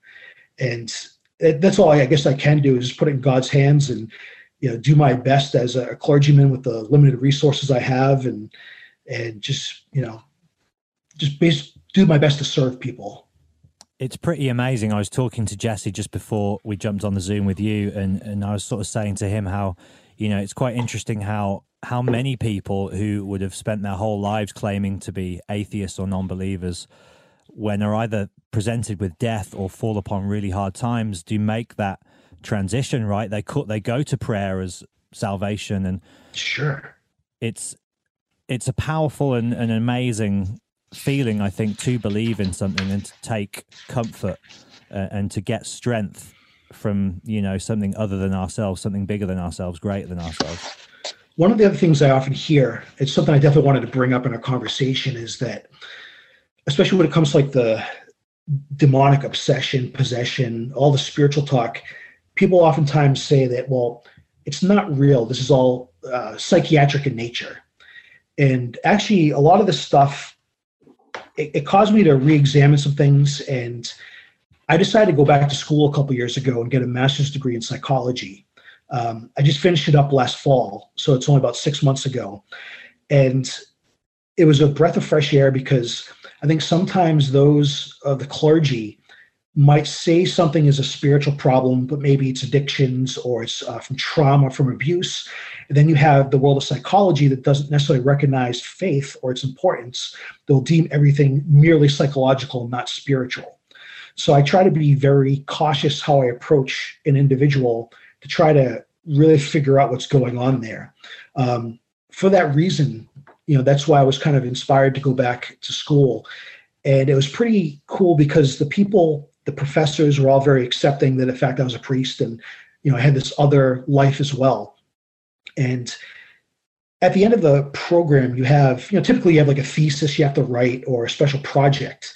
F: And that's all I, I, guess I can do is put it in God's hands and you know do my best as a clergyman with the limited resources I have and and just you know just base, do my best to serve people.
D: It's pretty amazing. I was talking to Jesse just before we jumped on the Zoom with you, and and I was sort of saying to him how you know it's quite interesting how how many people who would have spent their whole lives claiming to be atheists or non-believers when are either presented with death or fall upon really hard times do make that transition right? They cut they go to prayer as salvation and
F: sure.
D: it's it's a powerful and an amazing feeling i think to believe in something and to take comfort uh, and to get strength from you know something other than ourselves something bigger than ourselves greater than ourselves.
F: One of the other things i often hear it's something i definitely wanted to bring up in a conversation is that especially when it comes to like the demonic obsession, possession, all the spiritual talk, people oftentimes say that, well, it's not real. This is all uh, psychiatric in nature. And actually, a lot of this stuff, it, it caused me to re examine some things. And I decided to go back to school a couple years ago and get a master's degree in psychology. Um, I just finished it up last fall. So it's only about six months ago. And it was a breath of fresh air because I think sometimes those of the clergy might say something is a spiritual problem, but maybe it's addictions or it's uh, from trauma, from abuse. And then you have the world of psychology that doesn't necessarily recognize faith or its importance. They'll deem everything merely psychological, not spiritual. So I try to be very cautious how I approach an individual to try to really figure out what's going on there. Um, for that reason, you know that's why I was kind of inspired to go back to school, and it was pretty cool because the people, the professors, were all very accepting that in fact I was a priest and you know I had this other life as well, and at the end of the program, you have, you know, typically you have like a thesis you have to write or a special project.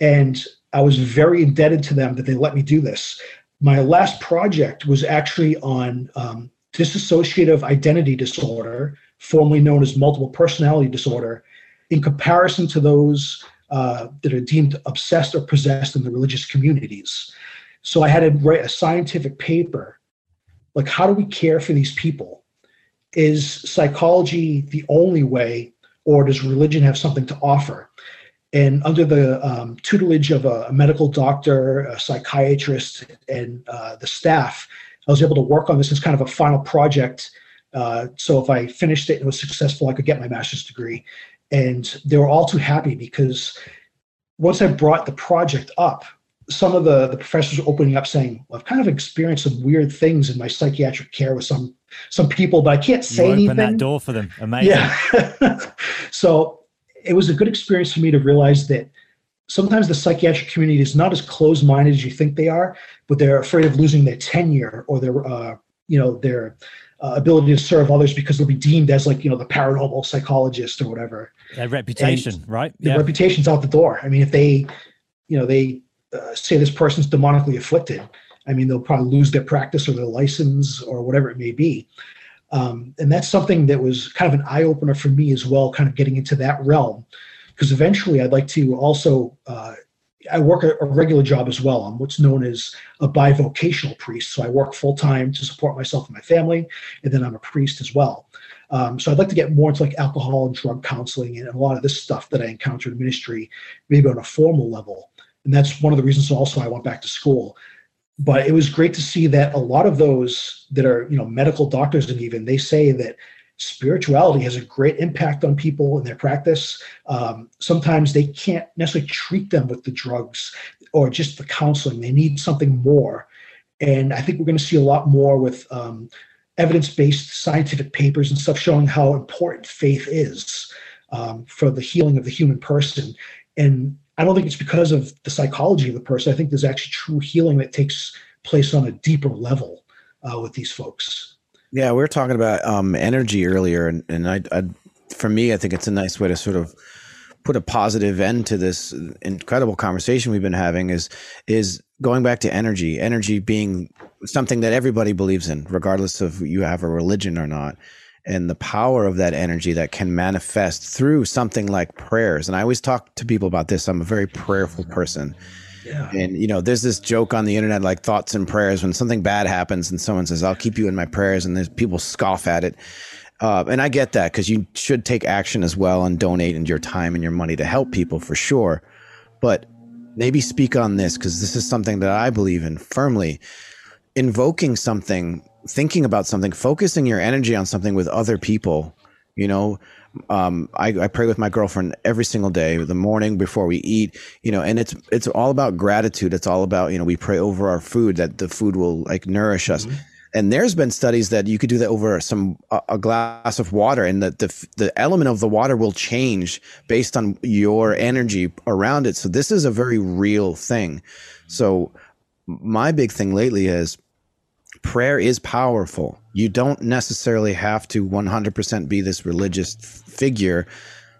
F: And I was very indebted to them that they let me do this. My last project was actually on um, dissociative identity disorder, formerly known as multiple personality disorder, in comparison to those uh, that are deemed obsessed or possessed in the religious communities. So I had to write a scientific paper. Like, how do we care for these people? Is psychology the only way, or does religion have something to offer? And under the um, tutelage of a, a, medical doctor, a psychiatrist, and uh, the staff, I was able to work on this as kind of a final project. Uh, so if I finished it and was successful, I could get my master's degree. And they were all too happy because once I brought the project up, some of the, the professors were opening up saying, well, I've kind of experienced some weird things in my psychiatric care with some some people, but I can't say
D: you
F: anything.
D: Open that door for them. Amazing.
F: Yeah. so it was a good experience for me to realize that sometimes the psychiatric community is not as closed-minded as you think they are, but they're afraid of losing their tenure or their, uh, you know, their uh, ability to serve others because they'll be deemed as like, you know, the paranormal psychologist or whatever.
D: Their reputation, and right?
F: The yeah. reputation's out the door. I mean, if they, you know, they uh, say this person's demonically afflicted, I mean, they'll probably lose their practice or their license or whatever it may be. Um, and that's something that was kind of an eye opener for me as well, kind of getting into that realm. Because eventually I'd like to also, uh, I work a, a, regular job as well. I'm what's known as a bivocational priest. So I work full time to support myself and my family, and then I'm a priest as well. Um, so I'd like to get more into like alcohol and drug counseling and a lot of this stuff that I encountered in ministry, maybe on a formal level. And that's one of the reasons also I went back to school but it was great to see that a lot of those that are you know medical doctors and even they say that spirituality has a great impact on people in their practice um, sometimes they can't necessarily treat them with the drugs or just the counseling they need something more and i think we're going to see a lot more with um, evidence-based scientific papers and stuff showing how important faith is um, for the healing of the human person and I don't think it's because of the psychology of the person. I think there's actually true healing that takes place on a deeper level uh, with these folks.
E: Yeah, we were talking about um, energy earlier, and, and I, I, for me, I think it's a nice way to sort of put a positive end to this incredible conversation we've been having. Is is going back to energy, energy being something that everybody believes in, regardless of you have a religion or not and the power of that energy that can manifest through something like prayers. And I always talk to people about this. I'm a very prayerful person. Yeah. And you know, there's this joke on the internet like thoughts and prayers when something bad happens and someone says, "I'll keep you in my prayers," and there's people scoff at it. Uh, and I get that because you should take action as well and donate and your time and your money to help people for sure. But maybe speak on this because this is something that I believe in firmly. Invoking something thinking about something, focusing your energy on something with other people. You know, um, I, I pray with my girlfriend every single day, the morning before we eat. You know, and it's it's all about gratitude. It's all about you know we pray over our food that the food will like nourish us. Mm-hmm. And there's been studies that you could do that over some a, a glass of water, and that the the element of the water will change based on your energy around it. So this is a very real thing. So my big thing lately is prayer is powerful. You don't necessarily have to 100% be this religious figure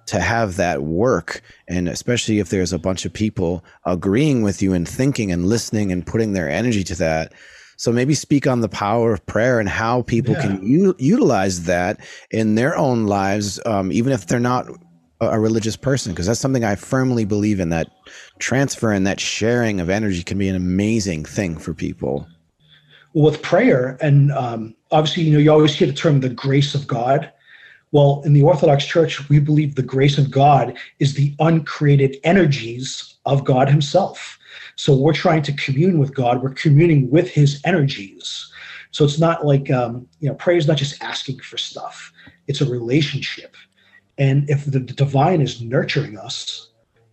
E: to have that work. And especially if there's a bunch of people agreeing with you and thinking and listening and putting their energy to that. So maybe speak on the power of prayer and how people yeah. can u- utilize that in their own lives, um, even if they're not a religious person because that's something I firmly believe in that transfer and that sharing of energy can be an amazing thing for people
F: with prayer, and um, obviously, you know, you always hear the term the grace of God. Well, in the Orthodox Church, we believe the grace of God is the uncreated energies of God Himself. So we're trying to commune with God. We're communing with His energies. So it's not like um, you know, prayer is not just asking for stuff. It's a relationship, and if the, divine is nurturing us,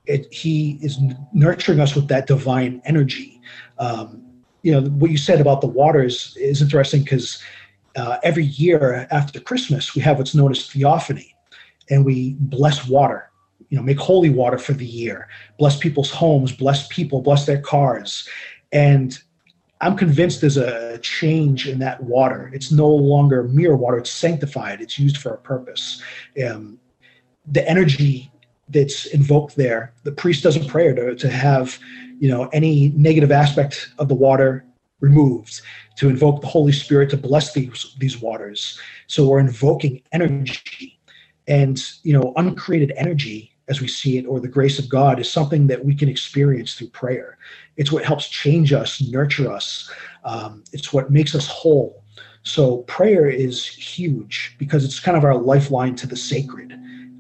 F: it, He is nurturing us with that divine energy. Um, you know what you said about the waters is interesting because uh, every year after Christmas we have what's known as theophany, and we bless water. You know, make holy water for the year, bless people's homes, bless people, bless their cars, and I'm convinced there's a change in that water. It's no longer mere water, it's sanctified, it's used for a purpose. Um, the energy that's invoked there, the priest does a prayer to, to have you know any negative aspect of the water removed, to invoke the Holy Spirit to bless these, these waters. So we're invoking energy. And you know, uncreated energy as we see it, or the grace of God, is something that we can experience through prayer. It's what helps change us, nurture us. Um, it's what makes us whole. So prayer is huge because it's kind of our lifeline to the sacred.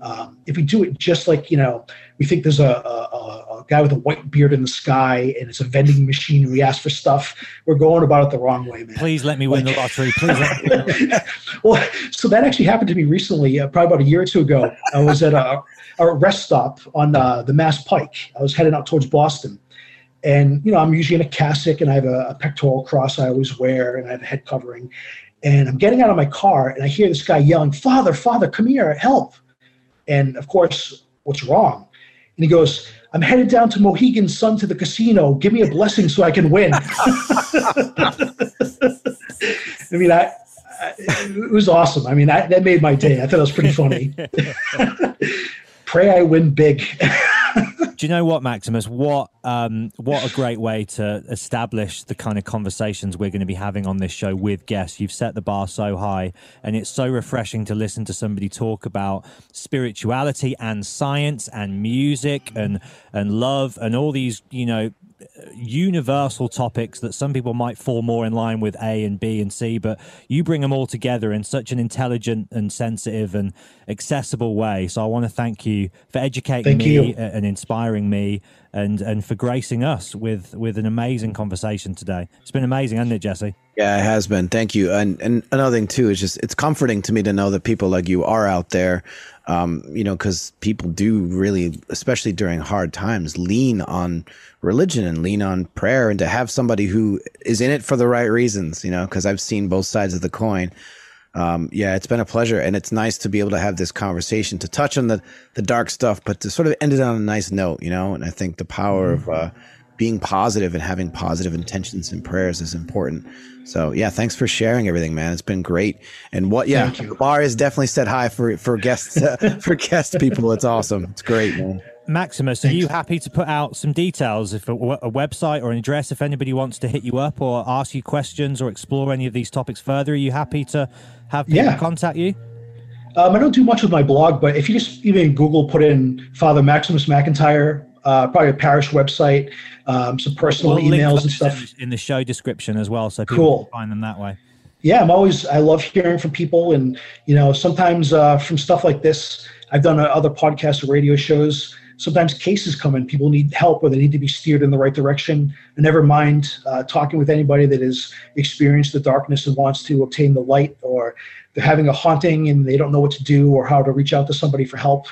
F: Um, if we do it just like you know, we think there's a, a, a, guy with a white beard in the sky and it's a vending machine and we ask for stuff. We're going about it the wrong way, man.
D: Please let me win like, the lottery. Please.
F: well, so that actually happened to me recently, uh, probably about a year or two ago. I was at a, a rest stop on uh, the Mass Pike. I was heading out towards Boston. And, you know, I'm usually in a cassock and I have a, a pectoral cross I always wear and I have a head covering. And I'm getting out of my car and I hear this guy yelling, Father, Father, come here, help. And of course, what's wrong? And he goes, I'm headed down to Mohegan Sun to the casino. Give me a blessing so I can win. I mean, I, I, it was awesome. I mean, I, that made my day. I thought it was pretty funny. Pray I win big.
D: Do you know what, Maximus? What um, what a great way to establish the kind of conversations we're going to be having on this show with guests. You've set the bar so high, and it's so refreshing to listen to somebody talk about spirituality and science and music and and love and all these you know universal topics that some people might fall more in line with A and B and C, but you bring them all together in such an intelligent and sensitive and accessible way. So I want to thank you for educating thank me you. and inspiring me and and for gracing us with with an amazing conversation today. It's been amazing, hasn't it, Jesse?
E: Yeah, it has been. Thank you. And and another thing too is just it's comforting to me to know that people like you are out there. Um, you know, because people do really, especially during hard times, lean on religion and lean on prayer, and to have somebody who is in it for the right reasons. You know, because I've seen both sides of the coin um, yeah, it's been a pleasure, and it's nice to be able to have this conversation to touch on the the dark stuff, but to sort of end it on a nice note, you know. And I think the power mm-hmm. of uh, being positive and having positive intentions and prayers is important. So yeah, thanks for sharing everything, man. It's been great. And what, yeah, the bar is definitely set high for for guests uh, for guest people. It's awesome. It's great, man.
D: Maximus, are you happy to put out some details, if a, a, website or an address, if anybody wants to hit you up or ask you questions or explore any of these topics further? Are you happy to have people yeah. contact you?
F: Um, I don't do much with my blog, but if you just even Google, put in Father Maximus McIntyre, uh, probably a parish website, um, some personal we'll emails and stuff
D: in the show description as well, so people cool. can find them that way.
F: Yeah, I'm always I love hearing from people, and you know sometimes uh, from stuff like this, I've done uh, other podcasts or radio shows sometimes cases come in, people need help or they need to be steered in the right direction. And never mind uh, talking with anybody that has experienced the darkness and wants to obtain the light, or they're having a haunting and they don't know what to do or how to reach out to somebody for help.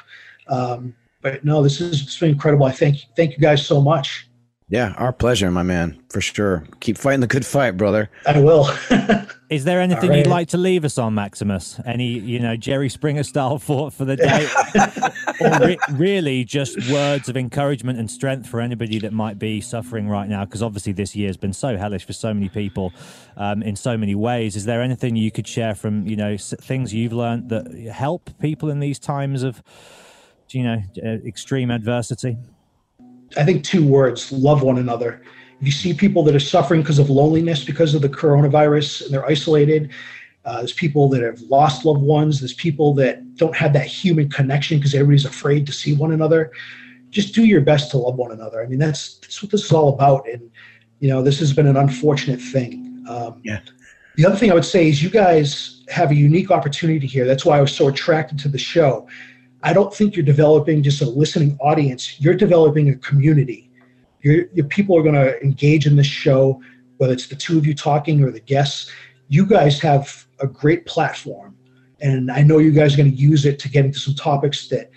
F: Um, but no, this is it's been incredible. I thank thank you guys so much.
E: Yeah, our pleasure, my man, for sure. Keep fighting the good fight, brother.
F: I will.
D: Is there anything right. you'd like to leave us on, Maximus? Any, you know, Jerry Springer style thought for the day? or re- really just words of encouragement and strength for anybody that might be suffering right now? Because obviously this year has been so hellish for so many people um, in so many ways. Is there anything you could share from, you know, things you've learned that help people in these times of, you know, extreme adversity?
F: I think two words love one another. If you see people that are suffering because of loneliness because of the coronavirus and they're isolated, uh, there's people that have lost loved ones, there's people that don't have that human connection because everybody's afraid to see one another. Just do your best to love one another. I mean, that's that's what this is all about. And you know, this has been an unfortunate thing. Um,
E: yeah.
F: The other thing I would say is you guys have a unique opportunity here. That's why I was so attracted to the show I don't think you're developing just a listening audience. You're developing a community. Your, your people are going to engage in this show, whether it's the two of you talking or the guests. You guys have a great platform, and I know you guys are going to use it to get into some topics that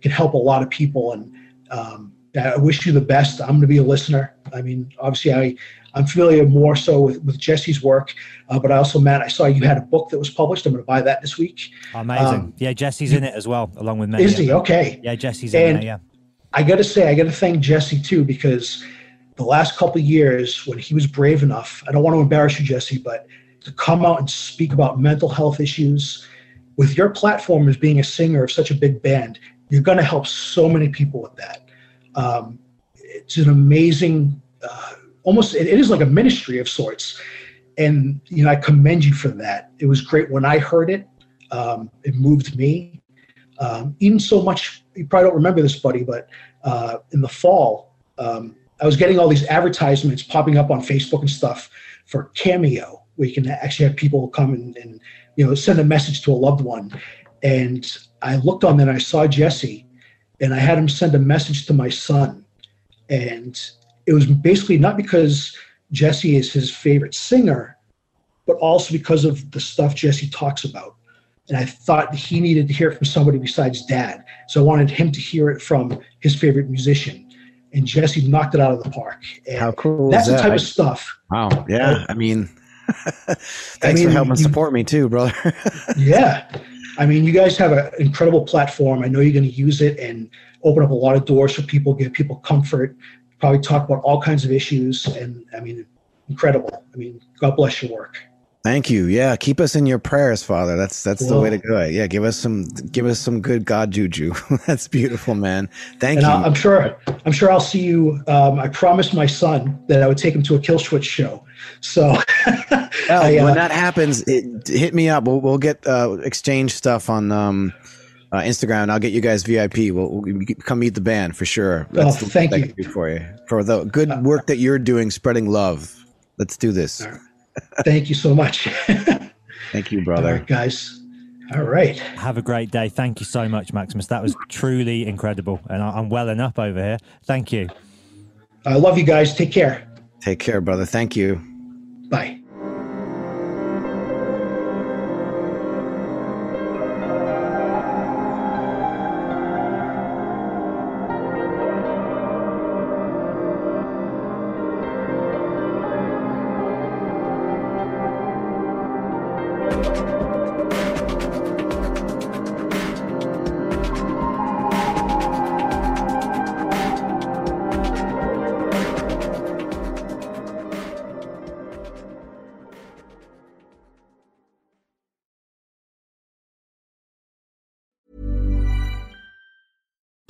F: can help a lot of people. And um, I wish you the best. I'm going to be a listener. I mean, obviously, I I'm familiar more so with, with Jesse's work, uh, but I also, Matt, I saw you had a book that was published. I'm going to buy that this week.
D: Amazing. Um, yeah, Jesse's in it as well, along with me.
F: Is he? Okay.
D: Yeah, Jesse's in there, yeah.
F: I got to say, I got to thank Jesse too, because the last couple years when he was brave enough, I don't want to embarrass you, Jesse, but to come out and speak about mental health issues with your platform as being a singer of such a big band, you're going to help so many people with that. Um, it's an amazing, uh, almost, it, it is like a ministry of sorts. And, you know, I commend you for that. It was great when I heard it. Um, it moved me. Um, even so much, you probably don't remember this, buddy, but uh, in the fall, um, I was getting all these advertisements popping up on Facebook and stuff for Cameo, where you can actually have people come and, and you know send a message to a loved one. And I looked on that and I saw Jesse, and I had him send a message to my son. And it was basically not because Jesse is his favorite singer, but also because of the stuff Jesse talks about. And I thought he needed to hear it from somebody besides dad. So I wanted him to hear it from his favorite musician. And Jesse knocked it out of the park. And
E: How cool
F: That's
E: is
F: the type of stuff.
E: Wow. Yeah. I mean, thanks
F: I mean,
E: for helping
F: you-
E: support me too, brother.
F: yeah. I mean, you guys have an incredible platform. I know you're going to use it and open up a lot of doors for people, give people comfort, probably talk about all kinds of issues. And I mean, incredible. I mean, God bless your work.
E: Thank you. Yeah, keep us in your prayers, Father. That's that's the way to go. Yeah, give us some give us some good God juju. that's beautiful, man. Thank
F: And
E: you.
F: I, I'm sure, I'm sure I'll see you. Um, I promised my son that I would take him to a Killswitch show. So I, uh,
E: when that happens, it, hit me up. We'll we'll get uh, exchange stuff on um, uh, Instagram. and I'll get you guys VIP. We'll, we'll come meet the band for sure.
F: Oh, thank you. Uh,
E: can do for you for the good work that you're doing, spreading love. Let's do this.
F: Thank you so much.
E: Thank you, brother.
F: right, guys. All right.
D: Have a great day. Thank you so much, Maximus. That was truly incredible. And I- I'm welling up over here. Thank you.
F: I love you guys. Take care.
E: Take care, brother. Thank you.
F: Bye.